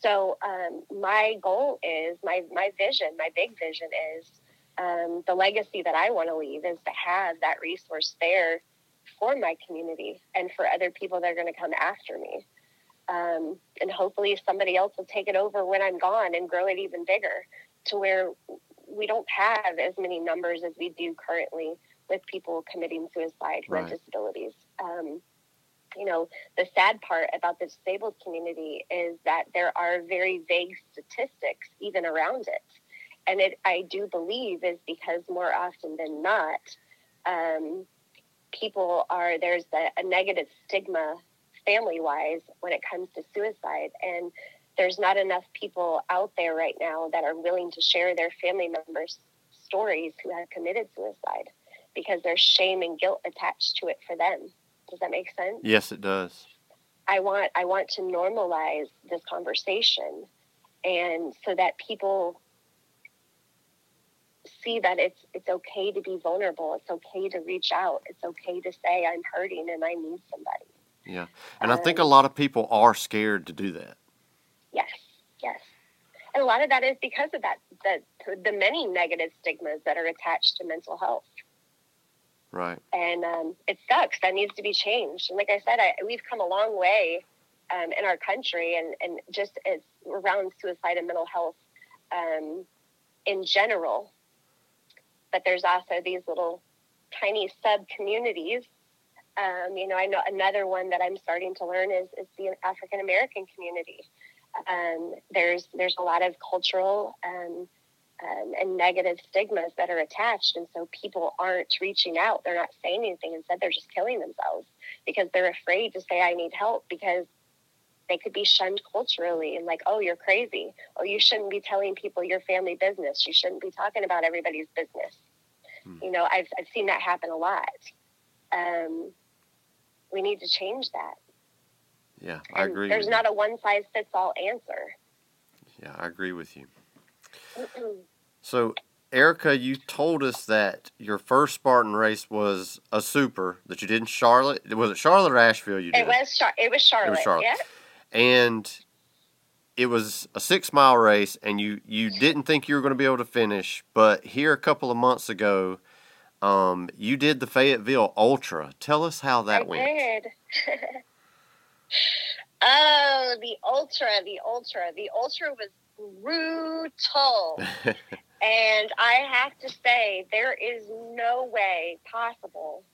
So um, my goal is my my vision, my big vision is um, the legacy that I want to leave is to have that resource there for my community and for other people that are going to come after me. Um, and hopefully somebody else will take it over when I'm gone and grow it even bigger to where we don't have as many numbers as we do currently with people committing suicide who right. have disabilities. Um, you know, the sad part about the disabled community is that there are very vague statistics even around it. And it, I do believe, is because more often than not, um, people are, there's a, a negative stigma family wise when it comes to suicide. And there's not enough people out there right now that are willing to share their family members' stories who have committed suicide because there's shame and guilt attached to it for them. Does that make sense? Yes, it does. I want I want to normalize this conversation and so that people see that it's it's okay to be vulnerable. It's okay to reach out. It's okay to say I'm hurting and I need somebody. Yeah. And um, I think a lot of people are scared to do that. Yes. Yes. And a lot of that is because of that the the many negative stigmas that are attached to mental health. Right. And um, it sucks. That needs to be changed. And like I said, I, we've come a long way um, in our country and, and just as around suicide and mental health um, in general. But there's also these little tiny sub communities. Um, you know, I know another one that I'm starting to learn is, is the African American community. Um, there's there's a lot of cultural um, um, and negative stigmas that are attached. And so people aren't reaching out. They're not saying anything. Instead, they're just killing themselves because they're afraid to say, I need help because they could be shunned culturally and like, oh, you're crazy. Or you shouldn't be telling people your family business. You shouldn't be talking about everybody's business. Hmm. You know, I've, I've seen that happen a lot. Um, we need to change that. Yeah, I and agree. There's not a one size fits all answer. Yeah, I agree with you. so, Erica, you told us that your first Spartan race was a super that you did in Charlotte. Was it Charlotte or Asheville? You did. It was. Char- it was Charlotte. It was Charlotte. Yeah. And it was a six mile race, and you you didn't think you were going to be able to finish, but here a couple of months ago, um, you did the Fayetteville Ultra. Tell us how that I went. Oh, the Ultra, the Ultra, the Ultra was brutal. and I have to say, there is no way possible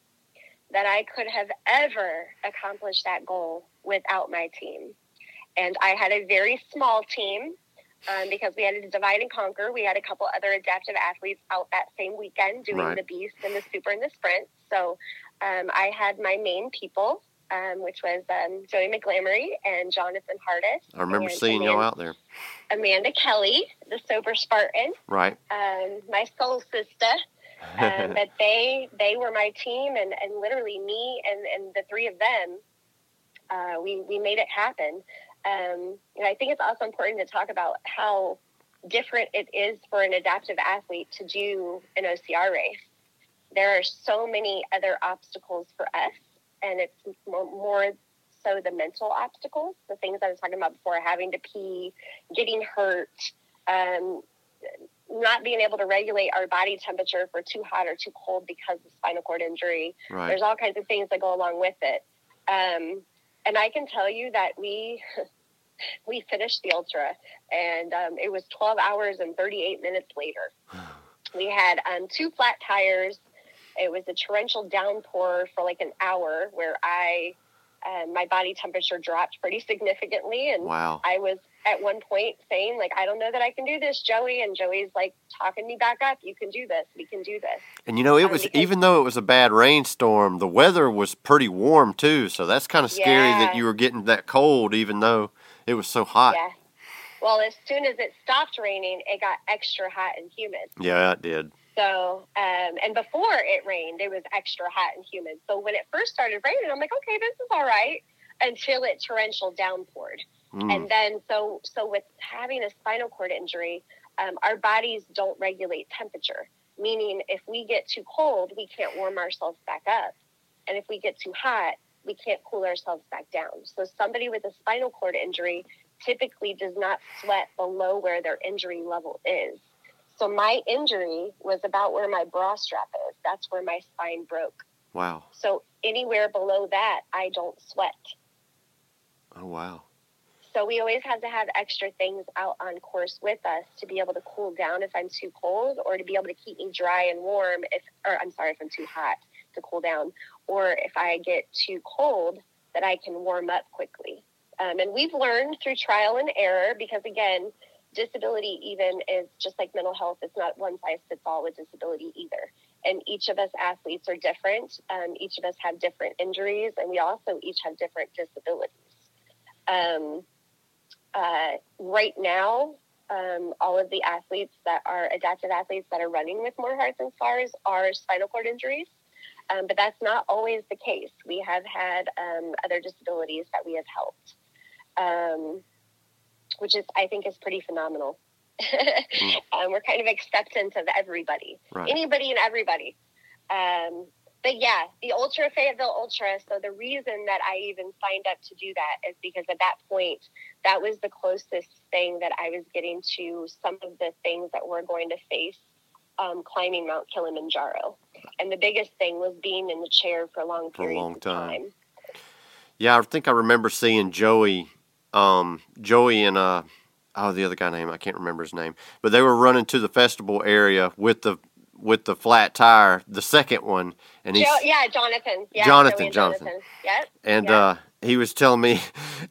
that I could have ever accomplished that goal without my team. And I had a very small team um, because we had to divide and conquer. We had a couple other adaptive athletes out that same weekend doing right. the beast and the super and the sprint. So um, I had my main people um, which was um, Joey McGlamory and Jonathan Hardis. I remember seeing Amanda, y'all out there. Amanda Kelly, the sober Spartan. Right. Um, my soul sister. um, but they they were my team, and, and literally me and, and the three of them, uh, we we made it happen. Um, and I think it's also important to talk about how different it is for an adaptive athlete to do an OCR race. There are so many other obstacles for us and it's more, so the mental obstacles, the things I was talking about before, having to pee, getting hurt, um, not being able to regulate our body temperature if we're too hot or too cold because of spinal cord injury. Right. There's all kinds of things that go along with it. Um, and I can tell you that we we finished the ultra, and um, it was 12 hours and 38 minutes later. we had um, two flat tires it was a torrential downpour for like an hour where I, uh, my body temperature dropped pretty significantly. And wow. I was at one point saying, like, I don't know that I can do this, Joey. And Joey's like talking me back up. You can do this. We can do this. And you know, it um, was, even though it was a bad rainstorm, the weather was pretty warm too. So that's kind of scary yeah. that you were getting that cold, even though it was so hot. Yeah. Well, as soon as it stopped raining, it got extra hot and humid. Yeah, it did. So, um, and before it rained, it was extra hot and humid. So when it first started raining, I'm like, okay, this is all right until it torrential downpoured. Mm. And then, so, so with having a spinal cord injury, um, our bodies don't regulate temperature, meaning if we get too cold, we can't warm ourselves back up. And if we get too hot, we can't cool ourselves back down. So somebody with a spinal cord injury typically does not sweat below where their injury level is. So my injury was about where my bra strap is. That's where my spine broke. Wow. So anywhere below that, I don't sweat. Oh, wow. So we always have to have extra things out on course with us to be able to cool down if I'm too cold or to be able to keep me dry and warm if or I'm sorry if I'm too hot to cool down or if I get too cold that I can warm up quickly. Um, and we've learned through trial and error because again, disability even is just like mental health it's not one size fits all with disability either. And each of us athletes are different um, each of us have different injuries and we also each have different disabilities. Um, uh, right now um, all of the athletes that are adaptive athletes that are running with more hearts and scars are spinal cord injuries. Um, but that's not always the case. We have had um, other disabilities that we have helped. Um, which is I think is pretty phenomenal. mm. um, we're kind of acceptance of everybody, right. anybody and everybody. Um, but yeah, the Ultra Fayetteville Ultra. So the reason that I even signed up to do that is because at that point, that was the closest thing that I was getting to some of the things that we're going to face um, climbing Mount Kilimanjaro. And the biggest thing was being in the chair for long for a long time. time. Yeah, I think I remember seeing Joey um, Joey and uh, oh the other guy name I can't remember his name, but they were running to the festival area with the with the flat tire, the second one, and he's yeah, Jonathan, yeah, Jonathan, Jonathan, Jonathan. yep, and yep. uh, he was telling me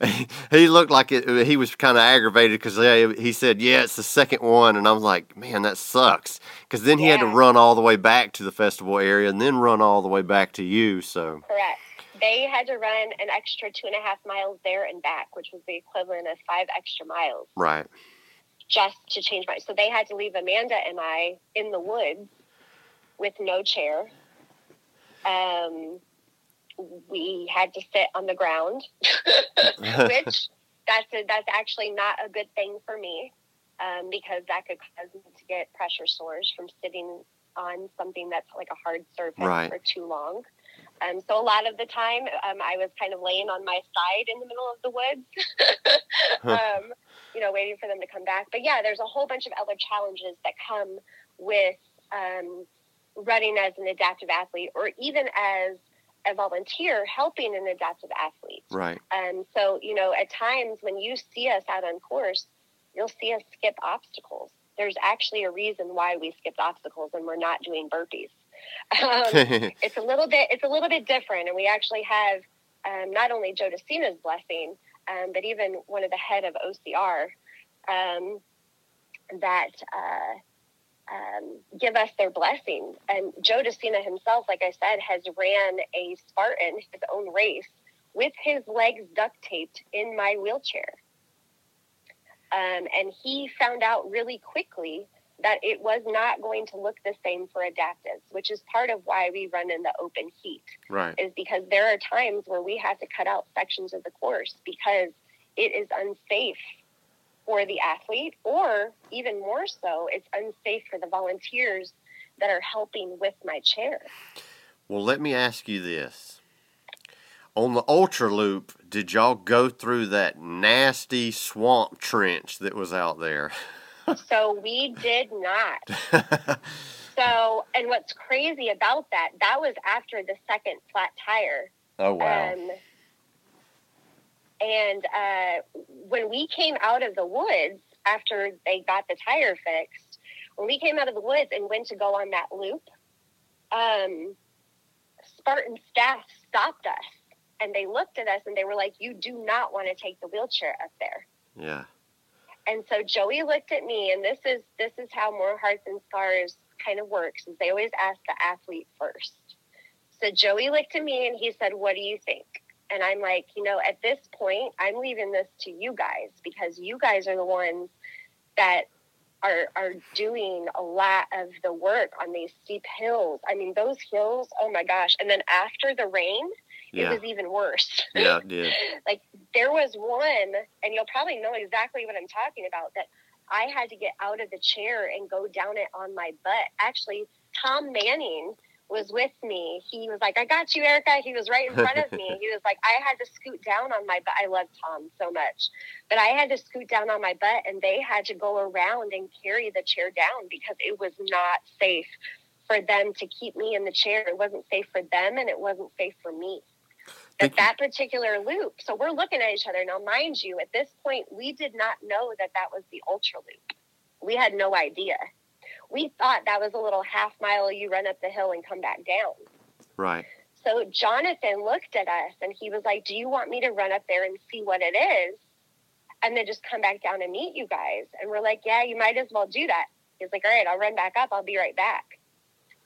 he looked like it, he was kind of aggravated because he said, "Yeah, it's the second one," and I was like, "Man, that sucks." Because then he yeah. had to run all the way back to the festival area and then run all the way back to you. So correct. They had to run an extra two and a half miles there and back, which was the equivalent of five extra miles. Right. Just to change my. So they had to leave Amanda and I in the woods with no chair. Um, we had to sit on the ground, which that's a, that's actually not a good thing for me um, because that could cause me to get pressure sores from sitting on something that's like a hard surface right. for too long. Um, so a lot of the time, um, I was kind of laying on my side in the middle of the woods, um, you know, waiting for them to come back. But yeah, there's a whole bunch of other challenges that come with um, running as an adaptive athlete, or even as a volunteer helping an adaptive athlete. Right. And so, you know, at times when you see us out on course, you'll see us skip obstacles. There's actually a reason why we skipped obstacles and we're not doing burpees. Um, it's a little bit it's a little bit different, and we actually have um, not only Joe De Sena's blessing, um, but even one of the head of OCR um, that uh, um, give us their blessing. And Joe De Sena himself, like I said, has ran a Spartan, his own race, with his legs duct taped in my wheelchair. Um, and he found out really quickly that it was not going to look the same for adaptives, which is part of why we run in the open heat. Right. Is because there are times where we have to cut out sections of the course because it is unsafe for the athlete, or even more so, it's unsafe for the volunteers that are helping with my chair. Well, let me ask you this. On the Ultra Loop, did y'all go through that nasty swamp trench that was out there? so we did not. so, and what's crazy about that, that was after the second flat tire. Oh, wow. Um, and uh, when we came out of the woods after they got the tire fixed, when we came out of the woods and went to go on that loop, um, Spartan staff stopped us and they looked at us and they were like, "You do not want to take the wheelchair up there." Yeah. And so Joey looked at me, and this is this is how More Hearts and Scars kind of works. Is they always ask the athlete first. So Joey looked at me and he said, "What do you think?" And I'm like, you know, at this point, I'm leaving this to you guys because you guys are the ones that are are doing a lot of the work on these steep hills. I mean, those hills, oh my gosh. And then after the rain, yeah. it was even worse. Yeah, did. like there was one, and you'll probably know exactly what I'm talking about, that I had to get out of the chair and go down it on my butt. Actually, Tom Manning was with me, he was like, I got you, Erica. He was right in front of me. He was like, I had to scoot down on my butt. I love Tom so much. But I had to scoot down on my butt and they had to go around and carry the chair down because it was not safe for them to keep me in the chair. It wasn't safe for them and it wasn't safe for me. At that particular loop. So we're looking at each other. Now, mind you, at this point, we did not know that that was the ultra loop. We had no idea we thought that was a little half mile you run up the hill and come back down. Right. So Jonathan looked at us and he was like, Do you want me to run up there and see what it is? And then just come back down and meet you guys. And we're like, Yeah, you might as well do that. He's like, All right, I'll run back up. I'll be right back.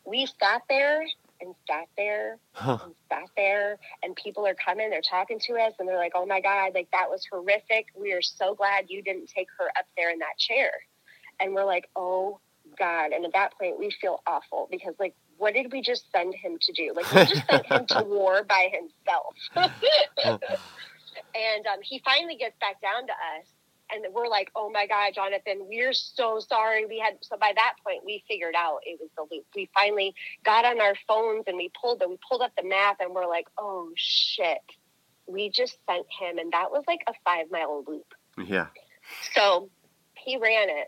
We sat there and sat there huh. and sat there and people are coming they're talking to us and they're like oh my god like that was horrific we are so glad you didn't take her up there in that chair and we're like oh God. And at that point, we feel awful because, like, what did we just send him to do? Like, we just sent him to war by himself. and um, he finally gets back down to us. And we're like, oh my God, Jonathan, we're so sorry. We had, so by that point, we figured out it was the loop. We finally got on our phones and we pulled the, we pulled up the map and we're like, oh shit, we just sent him. And that was like a five mile loop. Yeah. So he ran it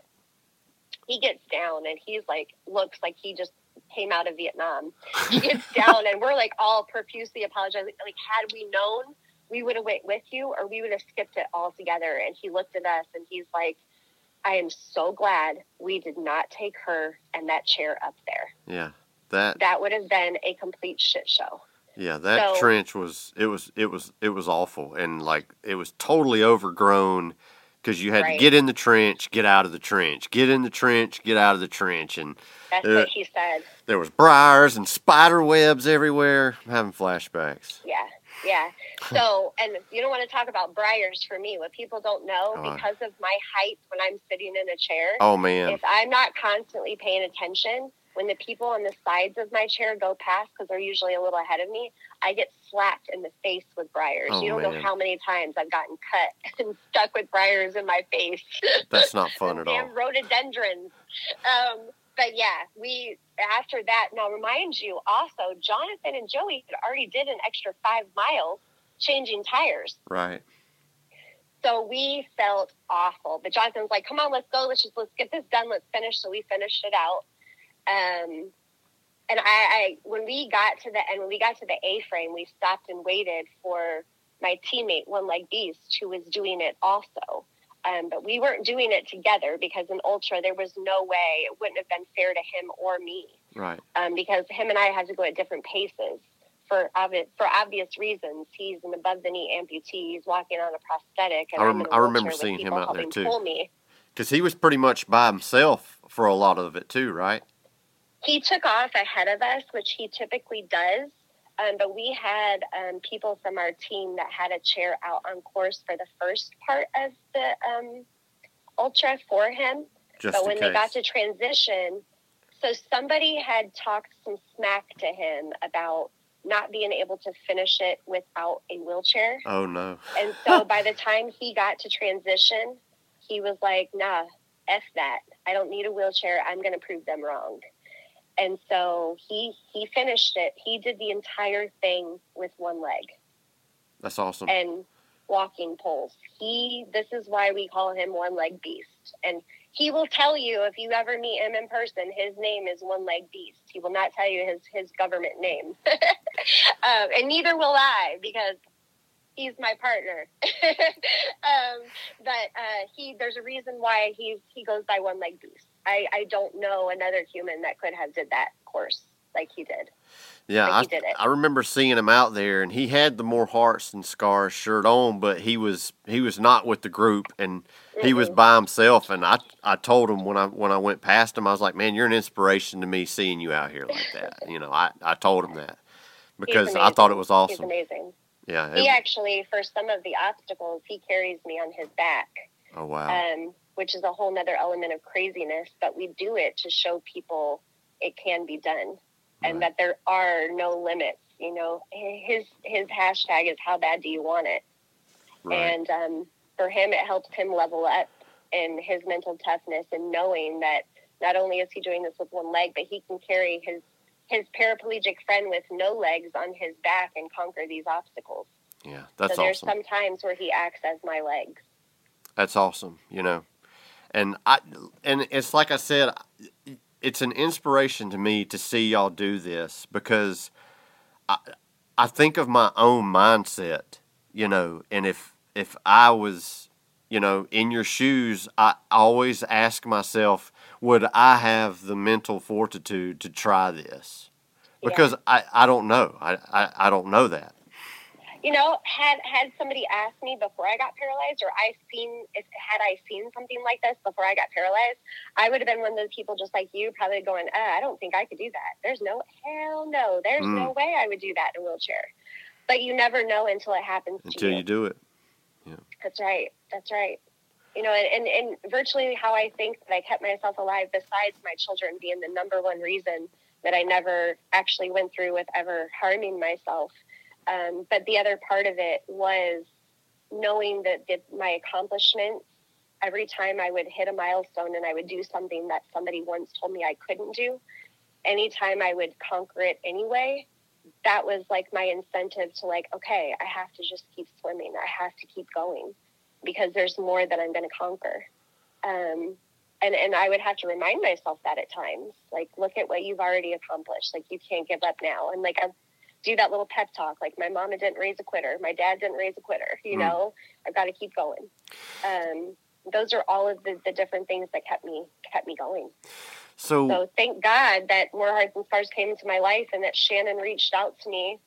he gets down and he's like looks like he just came out of Vietnam. He gets down and we're like all profusely apologizing. Like had we known, we would have went with you or we would have skipped it all together. And he looked at us and he's like, I am so glad we did not take her and that chair up there. Yeah. That that would have been a complete shit show. Yeah, that so, trench was it was it was it was awful and like it was totally overgrown because you had right. to get in the trench, get out of the trench, get in the trench, get out of the trench, and that's there, what he said. There was briars and spider webs everywhere. I'm having flashbacks. Yeah, yeah. So, and you don't want to talk about briars for me. What people don't know, oh. because of my height when I'm sitting in a chair. Oh man! If I'm not constantly paying attention, when the people on the sides of my chair go past because they're usually a little ahead of me, I get slapped in the face with briars. Oh, you don't man. know how many times I've gotten cut and stuck with briars in my face. That's not fun at damn all. rhododendrons. Um, but yeah, we after that. Now, remind you also, Jonathan and Joey had already did an extra five miles changing tires. Right. So we felt awful. But Jonathan's like, "Come on, let's go. Let's just let's get this done. Let's finish." So we finished it out. Um, and I, I, when we got to the end, when we got to the A frame, we stopped and waited for my teammate, One Leg Beast, who was doing it also. Um, but we weren't doing it together because in ultra there was no way it wouldn't have been fair to him or me. Right. Um, because him and I had to go at different paces for obvious for obvious reasons. He's an above the knee amputee. He's walking on a prosthetic. And I, rem- I remember seeing him out there too. Because he was pretty much by himself for a lot of it too, right? He took off ahead of us, which he typically does. Um, but we had um, people from our team that had a chair out on course for the first part of the um, ultra for him. Just but when case. they got to transition, so somebody had talked some smack to him about not being able to finish it without a wheelchair. Oh no! and so by the time he got to transition, he was like, "Nah, f that. I don't need a wheelchair. I'm going to prove them wrong." And so he he finished it. He did the entire thing with one leg. That's awesome. And walking poles. He this is why we call him one leg beast. And he will tell you if you ever meet him in person, his name is one leg beast. He will not tell you his his government name, um, and neither will I because he's my partner. um, but uh, he there's a reason why he's he goes by one leg beast. I, I don't know another human that could have did that course like he did. Yeah, like I, I remember seeing him out there, and he had the more hearts and scars shirt on, but he was he was not with the group, and he mm-hmm. was by himself. And I I told him when I when I went past him, I was like, "Man, you're an inspiration to me seeing you out here like that." you know, I I told him that because I thought it was awesome. He's amazing. Yeah, it, he actually for some of the obstacles he carries me on his back. Oh wow! Um, which is a whole nother element of craziness. But we do it to show people it can be done right. and that there are no limits. You know, his his hashtag is "How bad do you want it?" Right. And um, for him, it helps him level up in his mental toughness and knowing that not only is he doing this with one leg, but he can carry his his paraplegic friend with no legs on his back and conquer these obstacles. Yeah, that's so there's awesome. some times where he acts as my legs. That's awesome. You know, and I and it's like I said, it's an inspiration to me to see y'all do this because I I think of my own mindset, you know, and if if I was, you know, in your shoes, I always ask myself, would I have the mental fortitude to try this? Because yeah. I, I don't know. I, I, I don't know that you know, had had somebody asked me before I got paralyzed, or I seen if had I seen something like this before I got paralyzed, I would have been one of those people just like you, probably going, uh, I don't think I could do that. There's no hell no, there's mm. no way I would do that in a wheelchair. But you never know until it happens. Until you. you do it. Yeah. That's right. That's right. You know, and, and, and virtually how I think that I kept myself alive, besides my children being the number one reason that I never actually went through with ever harming myself um, but the other part of it was knowing that the, my accomplishments, every time I would hit a milestone and I would do something that somebody once told me I couldn't do, anytime I would conquer it anyway, that was like my incentive to like, okay, I have to just keep swimming. I have to keep going because there's more that I'm going to conquer. Um, and, and I would have to remind myself that at times, like, look at what you've already accomplished. Like, you can't give up now. And like, I've, do that little pep talk like my mama didn't raise a quitter my dad didn't raise a quitter you mm. know i've got to keep going um, those are all of the, the different things that kept me kept me going so so thank god that more hearts and scars came into my life and that shannon reached out to me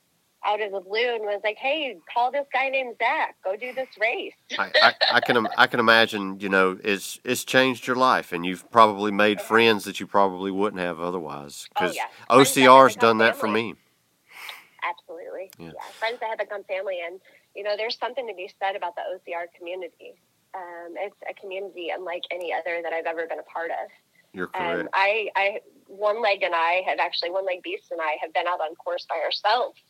out of the blue and was like, "Hey, call this guy named Zach. Go do this race." I, I, I can I can imagine. You know, it's it's changed your life, and you've probably made friends that you probably wouldn't have otherwise. Oh, Because yeah. That have OCR's done that for me. Absolutely. Yeah. Yeah. Friends that have become family. And, you know, there's something to be said about the OCR community. Um, it's a community unlike any other that I've ever been a part of. You're correct. Um, I, I, One Leg and I have actually, One Leg Beast and I have been out on course by ourselves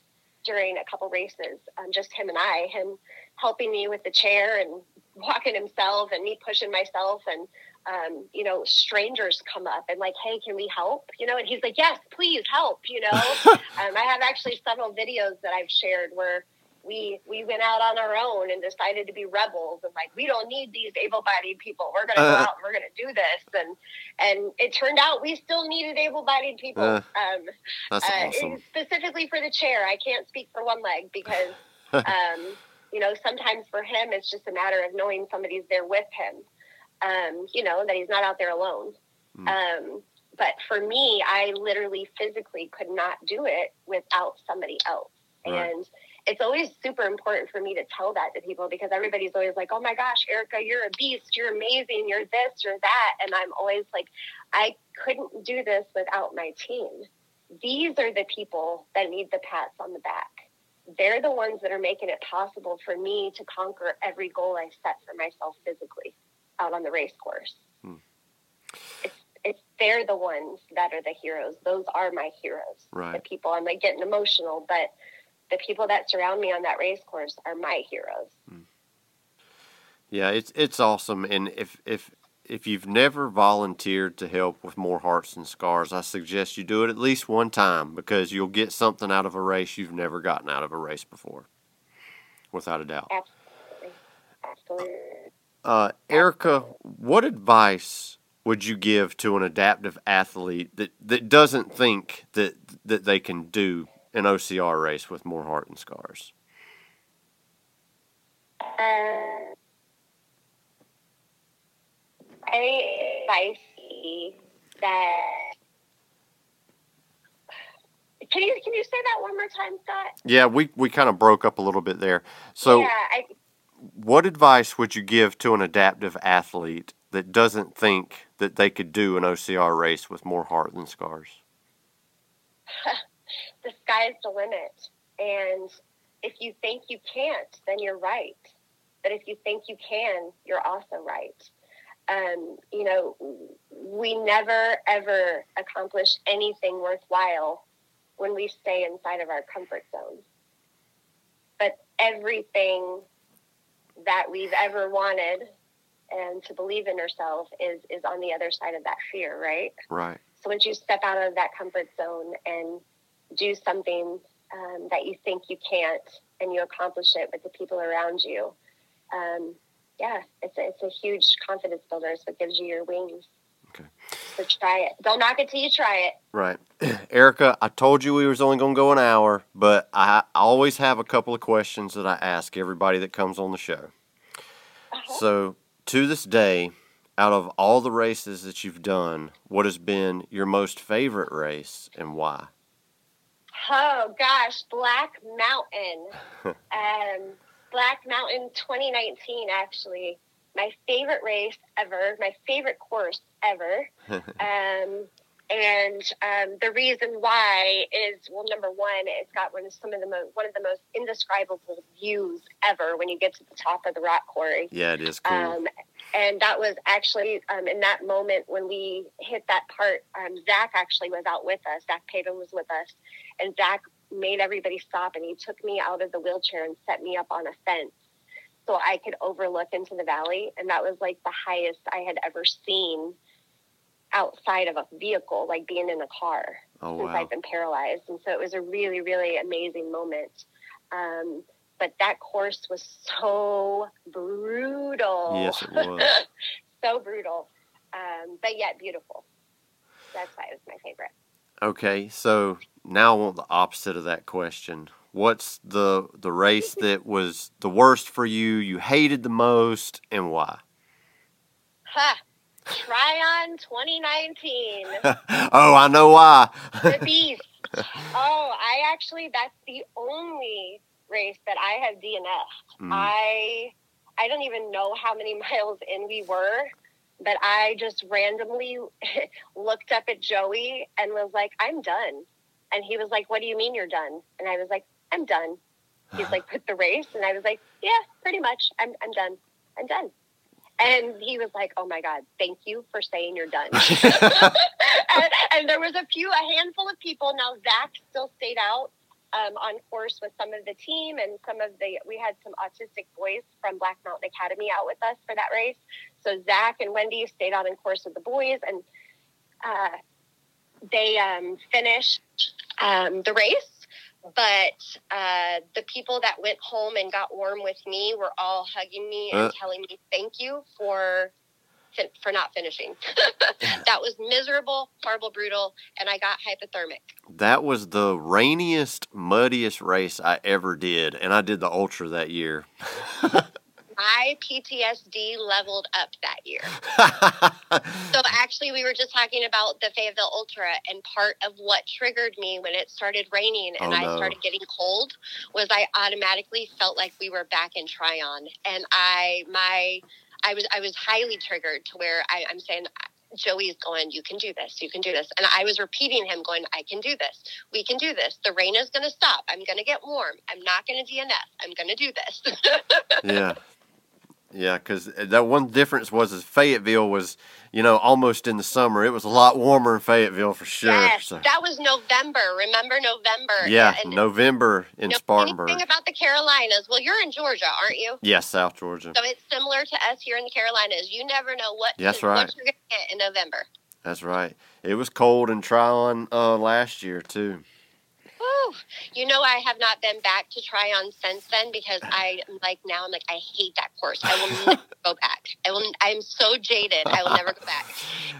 during a couple races, um, just him and I, him helping me with the chair and walking himself and me pushing myself and, um, you know, strangers come up and like, hey, can we help? You know, and he's like, yes, please help. You know, um, I have actually several videos that I've shared where we we went out on our own and decided to be rebels and like we don't need these able-bodied people. We're gonna go Uh. out and we're gonna do this and and it turned out we still needed able-bodied people. Uh. um, That's uh, awesome. specifically for the chair. I can't speak for one leg because, um, you know, sometimes for him it's just a matter of knowing somebody's there with him. Um, you know that he's not out there alone. Mm. Um, but for me, I literally physically could not do it without somebody else, Right. and it's always super important for me to tell that to people because everybody's always like, "Oh my gosh, Erica, you're a beast. You're amazing. You're this. You're that," and I'm always like, "I couldn't do this without my team." these are the people that need the pats on the back. They're the ones that are making it possible for me to conquer every goal I set for myself physically out on the race course. Hmm. It's, it's they're the ones that are the heroes. Those are my heroes. The people I'm like getting emotional, but the people that surround me on that race course are my heroes. Yeah, it's it's awesome. And if if if you've never volunteered to help with more hearts and scars, I suggest you do it at least one time because you'll get something out of a race you've never gotten out of a race before, without a doubt. Absolutely. Absolutely. Uh, Erica, what advice would you give to an adaptive athlete that, that doesn't think that that they can do an OCR race with more heart and scars? Uh, I advise that. Can you can you say that one more time, Scott? Yeah, we, we kind of broke up a little bit there. So, yeah, I, what advice would you give to an adaptive athlete that doesn't think that they could do an OCR race with more heart than scars? the sky's the limit, and if you think you can't, then you're right. But if you think you can, you're also right. Um, you know, we never ever accomplish anything worthwhile when we stay inside of our comfort zone. But everything that we've ever wanted and to believe in ourselves is is on the other side of that fear, right? Right. So once you step out of that comfort zone and do something um, that you think you can't, and you accomplish it with the people around you, um, yeah, it's a, it's a huge confidence builder. So it gives you your wings. Okay. Try it. Don't knock it till you try it. Right. Erica, I told you we was only going to go an hour, but I, I always have a couple of questions that I ask everybody that comes on the show. Uh-huh. So, to this day, out of all the races that you've done, what has been your most favorite race and why? Oh gosh, Black Mountain. um, Black Mountain 2019, actually, my favorite race ever, my favorite course ever. Um, and um, the reason why is well, number one, it's got one of some of the most one of the most indescribable views ever when you get to the top of the rock quarry. yeah, it is cool. Um, and that was actually um, in that moment when we hit that part. Um, Zach actually was out with us. Zach Pavin was with us, and Zach made everybody stop, and he took me out of the wheelchair and set me up on a fence so I could overlook into the valley. And that was like the highest I had ever seen outside of a vehicle, like being in a car oh, since wow. I've been paralyzed. And so it was a really, really amazing moment. Um, but that course was so brutal. Yes, it was. so brutal, um, but yet beautiful. That's why it was my favorite. Okay, so now I want the opposite of that question. What's the the race that was the worst for you? You hated the most, and why? Ha! Tryon 2019. oh, I know why. the beast. oh, I actually that's the only race that I have DNF'd. Mm. I I don't even know how many miles in we were, but I just randomly looked up at Joey and was like, "I'm done." And he was like, "What do you mean you're done?" And I was like, "I'm done." He's like, "Put the race," and I was like, "Yeah, pretty much. I'm I'm done. I'm done." And he was like, "Oh my god, thank you for saying you're done." and, and there was a few, a handful of people. Now Zach still stayed out um, on course with some of the team and some of the. We had some autistic boys from Black Mountain Academy out with us for that race. So Zach and Wendy stayed out on course with the boys, and uh, they um, finished um, the race. But uh, the people that went home and got warm with me were all hugging me and Uh. telling me thank you for for not finishing. that was miserable, horrible, brutal, and I got hypothermic. That was the rainiest, muddiest race I ever did, and I did the ultra that year. My PTSD leveled up that year. So actually, we were just talking about the Fayetteville Ultra, and part of what triggered me when it started raining and Oh, I no. started getting cold was I automatically felt like we were back in Tryon, and I my I was I was highly triggered to where I, I'm saying. Joey's going, you can do this, you can do this. And I was repeating him going, I can do this, we can do this. The rain is going to stop. I'm going to get warm. I'm not going to DNF. I'm going to do this. yeah. Yeah, because that one difference was is Fayetteville was, you know, almost in the summer. It was a lot warmer in Fayetteville for sure. yes, so- that was November. Remember November? yeah, And- November in know Spartanburg. anything about the Carolinas? Well, you're in Georgia, aren't you? Yes, South Georgia. So it's similar to us here in the Carolinas. You never know what That's what right. you're going to get in November. That's right. It was cold in Tryon uh, last year too. You know, I have not been back to Tryon since then because I like now I'm like I hate that course. I will never go back. I will. I'm so jaded. I will never go back.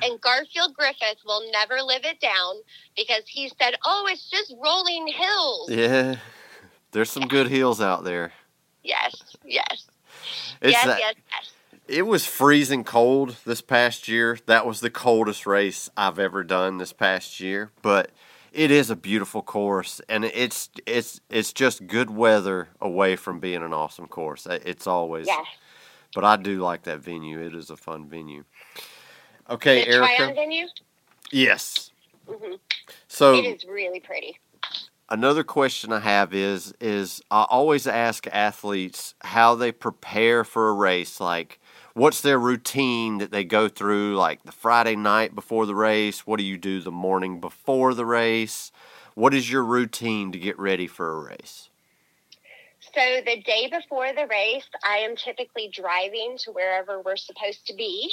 And Garfield Griffith will never live it down because he said, "Oh, it's just rolling hills." Yeah, there's some good hills out there. Yes, yes, It's yes, that- yes, yes. It was freezing cold this past year. That was the coldest race I've ever done this past year, but it is a beautiful course and it's it's it's just good weather away from being an awesome course. It's always Yes. But I do like that venue. It is a fun venue. Okay, the Tryon Erica. venue. Yes. hmm So it is really pretty. another question I have is is I always ask athletes how they prepare for a race like what's their routine that they go through like the Friday night before the race what do you do the morning before the race what is your routine to get ready for a race So the day before the race, I am typically driving to wherever we're supposed to be,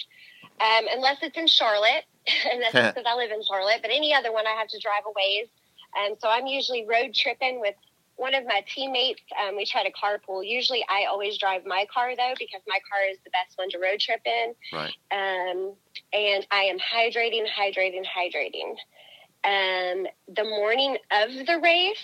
um, unless it's in Charlotte, and that's because I live in Charlotte. But any other one, I have to drive a ways. Um, so I'm usually road tripping with one of my teammates. Um, we try to carpool. Usually, I always drive my car though because my car is the best one to road trip in. right Um, and I am hydrating, hydrating, hydrating. Um, the morning of the race,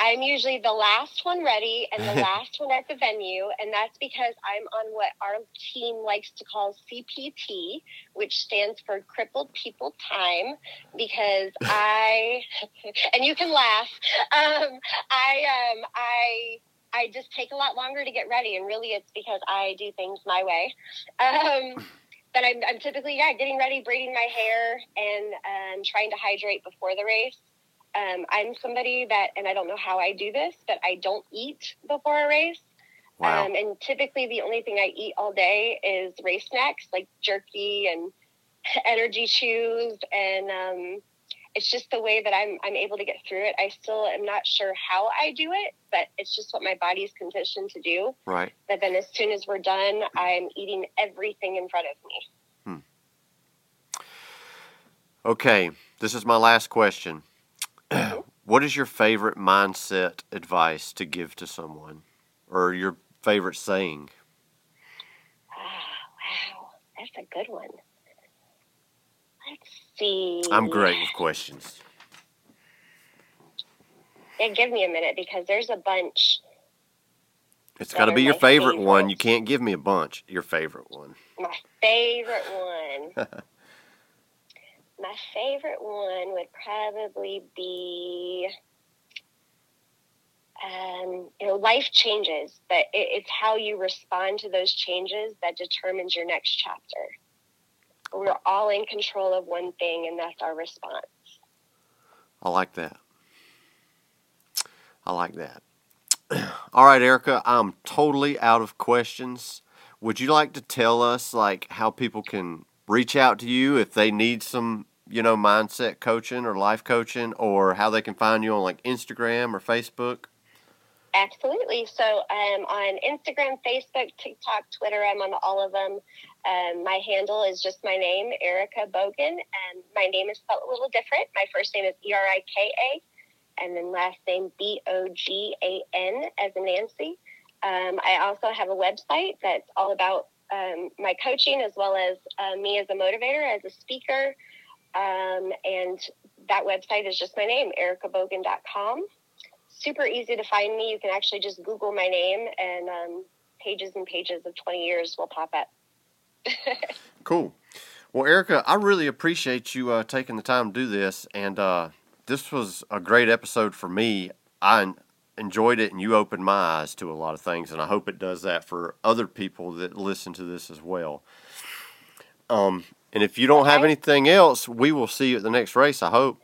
I'm usually the last one ready and the last one at the venue, and that's because I'm on what our team likes to call CPT, which stands for Crippled People Time, because I, and you can laugh, um, I, um, I, I just take a lot longer to get ready, and really it's because I do things my way. Um, but I'm, I'm typically yeah getting ready, braiding my hair, and um, trying to hydrate before the race. Um, I'm somebody that, and I don't know how I do this, but I don't eat before a race. wow Um, and typically, the only thing I eat all day is race snacks like jerky and energy chews, and um, it's just the way that I'm I'm able to get through it. I still am not sure how I do it, but it's just what my body's conditioned to do. right But then, as soon as we're done, I'm eating everything in front of me. Hmm. okay this is my last question what is your favorite mindset advice to give to someone or your favorite saying Ah, wow, that's a good one. Let's see. I'm great with questions Yeah, give me a minute because there's a bunch. It's got to be your my favorite one. You can't give me a bunch. Your favorite one. My favorite one. my favorite one would probably be um, you know, life changes, but it, it's how you respond to those changes that determines your next chapter. We're all in control of one thing, and that's our response. I like that. I like that. All right, Erica, I'm totally out of questions. Would you like to tell us like how people can reach out to you if they need some, you know, mindset coaching or life coaching or how they can find you on like Instagram or Facebook? Absolutely. So um, on Instagram, Facebook, TikTok, Twitter, I'm on all of them. Um, my handle is just my name, Erica Bogan, and my name is spelled a little different. My first name is E R I K A, and then last name B O G A N as in Nancy. Um, I also have a website that's all about um, my coaching as well as uh, me as a motivator, as a speaker. Um, and that website is just my name, ericabogan.com super easy to find me. You can actually just Google my name, and um, pages and pages of 20 years will pop up. cool. Well, Erica, I really appreciate you uh, taking the time to do this, and uh, this was a great episode for me. I enjoyed it, and you opened my eyes to a lot of things, and I hope it does that for other people that listen to this as well. Um, and if you don't have anything else, we will see you at the next race. I hope.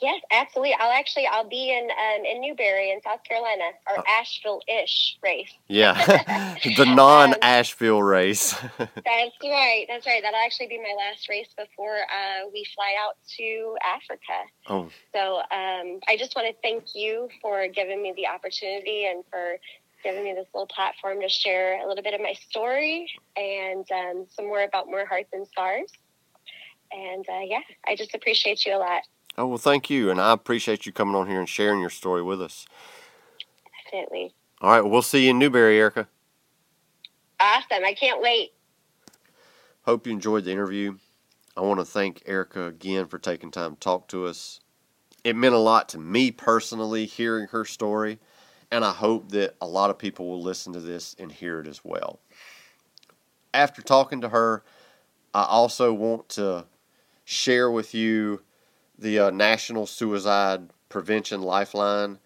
Yes, absolutely. I'll actually I'll be in um, in Newberry in South Carolina or oh. Asheville-ish race. Yeah, the non-Asheville um, race. that's right. That's right. That'll actually be my last race before uh, we fly out to Africa. Oh. So um, I just want to thank you for giving me the opportunity and for giving me this little platform to share a little bit of my story and um, some more about more hearts and scars. And uh, yeah, I just appreciate you a lot. Oh, well, thank you. And I appreciate you coming on here and sharing your story with us. Definitely. All right. Well, we'll see you in Newberry, Erica. Awesome. I can't wait. Hope you enjoyed the interview. I want to thank Erica again for taking time to talk to us. It meant a lot to me personally hearing her story, and I hope that a lot of people will listen to this and hear it as well. After talking to her, I also want to share with you the uh, National Suicide Prevention Lifeline,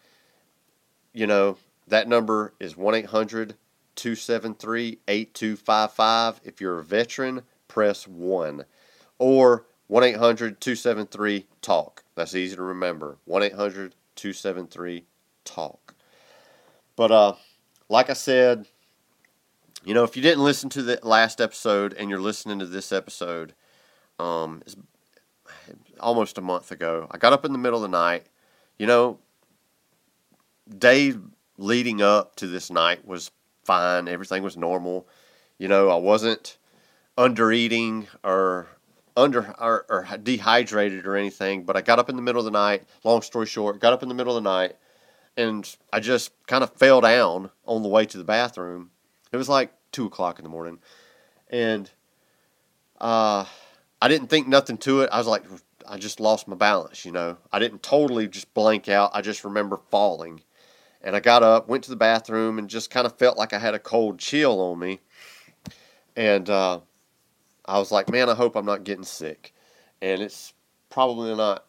you know, that number is 1 800 273 8255. If you're a veteran, press 1. Or 1 800 273 TALK. That's easy to remember. 1 800 273 TALK. But, uh, like I said, you know, if you didn't listen to the last episode and you're listening to this episode, um, almost a month ago. I got up in the middle of the night. You know, day leading up to this night was fine. Everything was normal. You know, I wasn't under eating or under or, or, dehydrated or anything, but I got up in the middle of the night. Long story short, got up in the middle of the night and I just kind of fell down on the way to the bathroom. It was like two o'clock in the morning, and uh, I didn't think nothing to it. I was like, I just lost my balance, you know. I didn't totally just blank out. I just remember falling. And I got up, went to the bathroom, and just kind of felt like I had a cold chill on me. And uh, I was like, man, I hope I'm not getting sick. And it's probably not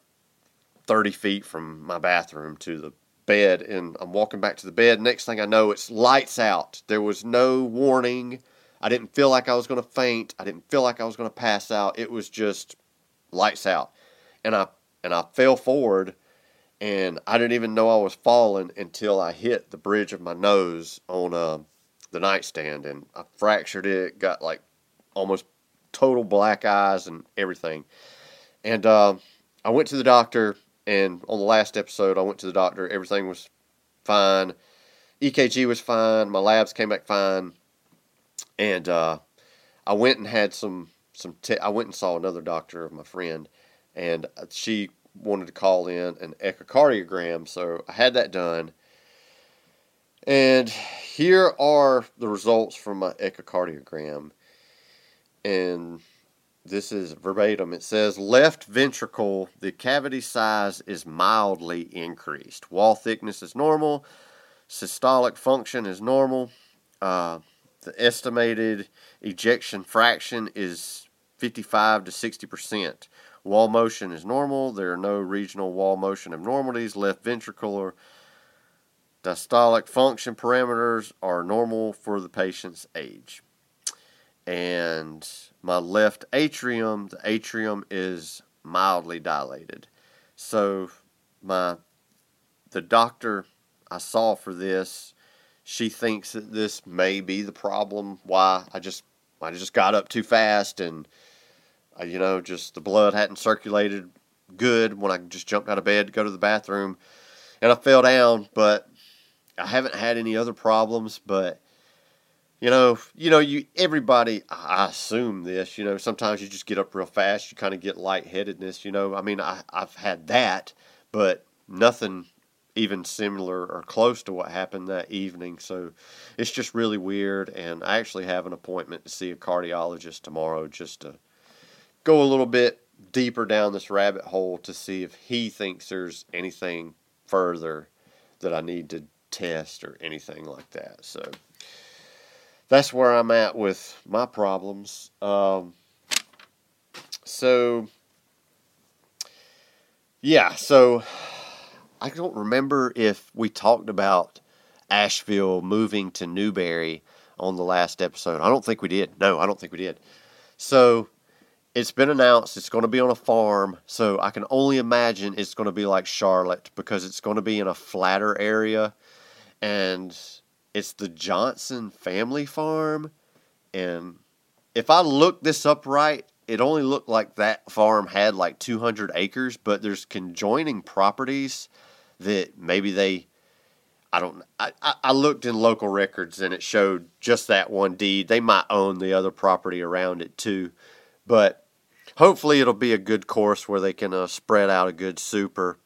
30 feet from my bathroom to the bed. And I'm walking back to the bed. Next thing I know, it's lights out. There was no warning. I didn't feel like I was going to faint. I didn't feel like I was going to pass out. It was just lights out and I and I fell forward and I didn't even know I was falling until I hit the bridge of my nose on uh, the nightstand and I fractured it, got like almost total black eyes and everything. And uh, I went to the doctor, and on the last episode, I went to the doctor. Everything was fine. EKG was fine. My labs came back fine, and uh, I went and had some some. Te- I went and saw another doctor of my friend, and she wanted to call in an echocardiogram, so I had that done. And here are the results from my echocardiogram. And this is verbatim. It says left ventricle, the cavity size is mildly increased. Wall thickness is normal. Systolic function is normal. Uh, the estimated ejection fraction is 55 to 60 percent Wall motion is normal. There are no regional wall motion abnormalities. Left ventricular diastolic function parameters are normal for the patient's age. And my left atrium, the atrium is mildly dilated. So my the doctor I saw for this, she thinks that this may be the problem why I just I just got up too fast and uh, you know just the blood hadn't circulated good when I just jumped out of bed to go to the bathroom and I fell down, but I haven't had any other problems, but you know, you know, you everybody. I assume this. You know, sometimes you just get up real fast. You kind of get lightheadedness. You know, I mean, I I've had that, but nothing even similar or close to what happened that evening. So it's just really weird. And I actually have an appointment to see a cardiologist tomorrow just to go a little bit deeper down this rabbit hole to see if he thinks there's anything further that I need to test or anything like that. So that's where I'm at with my problems. Um, so, yeah, so I don't remember if we talked about Asheville moving to Newberry on the last episode. I don't think we did. No, I don't think we did. So, it's been announced it's going to be on a farm, so I can only imagine it's going to be like Charlotte because it's going to be in a flatter area and it's the Johnson family farm. And if I look this up right, it only looked like that farm had like 200 acres, but there's conjoining properties that maybe they, I don't I, I looked in local records and it showed just that one deed. They might own the other property around it too. But hopefully it'll be a good course where they can uh, spread out a good super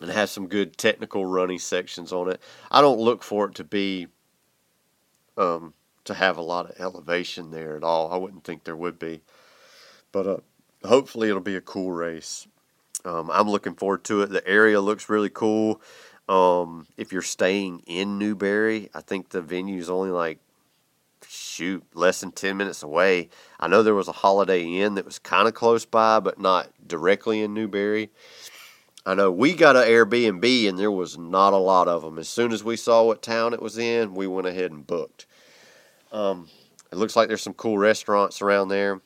and have some good technical running sections on it. I don't look for it to be um, to have a lot of elevation there at all. I wouldn't think there would be, but uh, hopefully it'll be a cool race. Um, I'm looking forward to it. The area looks really cool. Um, if you're staying in Newberry, I think the venue is only like shoot less than 10 minutes away. I know there was a Holiday Inn that was kind of close by, but not directly in Newberry. I know we got an Airbnb and there was not a lot of them. As soon as we saw what town it was in, we went ahead and booked. Um, it looks like there's some cool restaurants around there.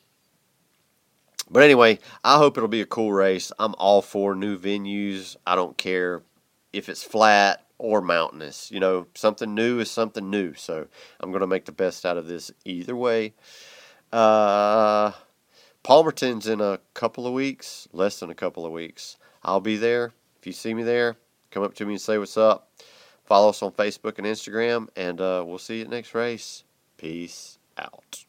But anyway, I hope it'll be a cool race. I'm all for new venues. I don't care if it's flat or mountainous. You know, something new is something new. So I'm going to make the best out of this either way. Uh, Palmerton's in a couple of weeks, less than a couple of weeks. I'll be there. If you see me there, come up to me and say what's up. Follow us on Facebook and Instagram, and uh, we'll see you at next race. Peace out.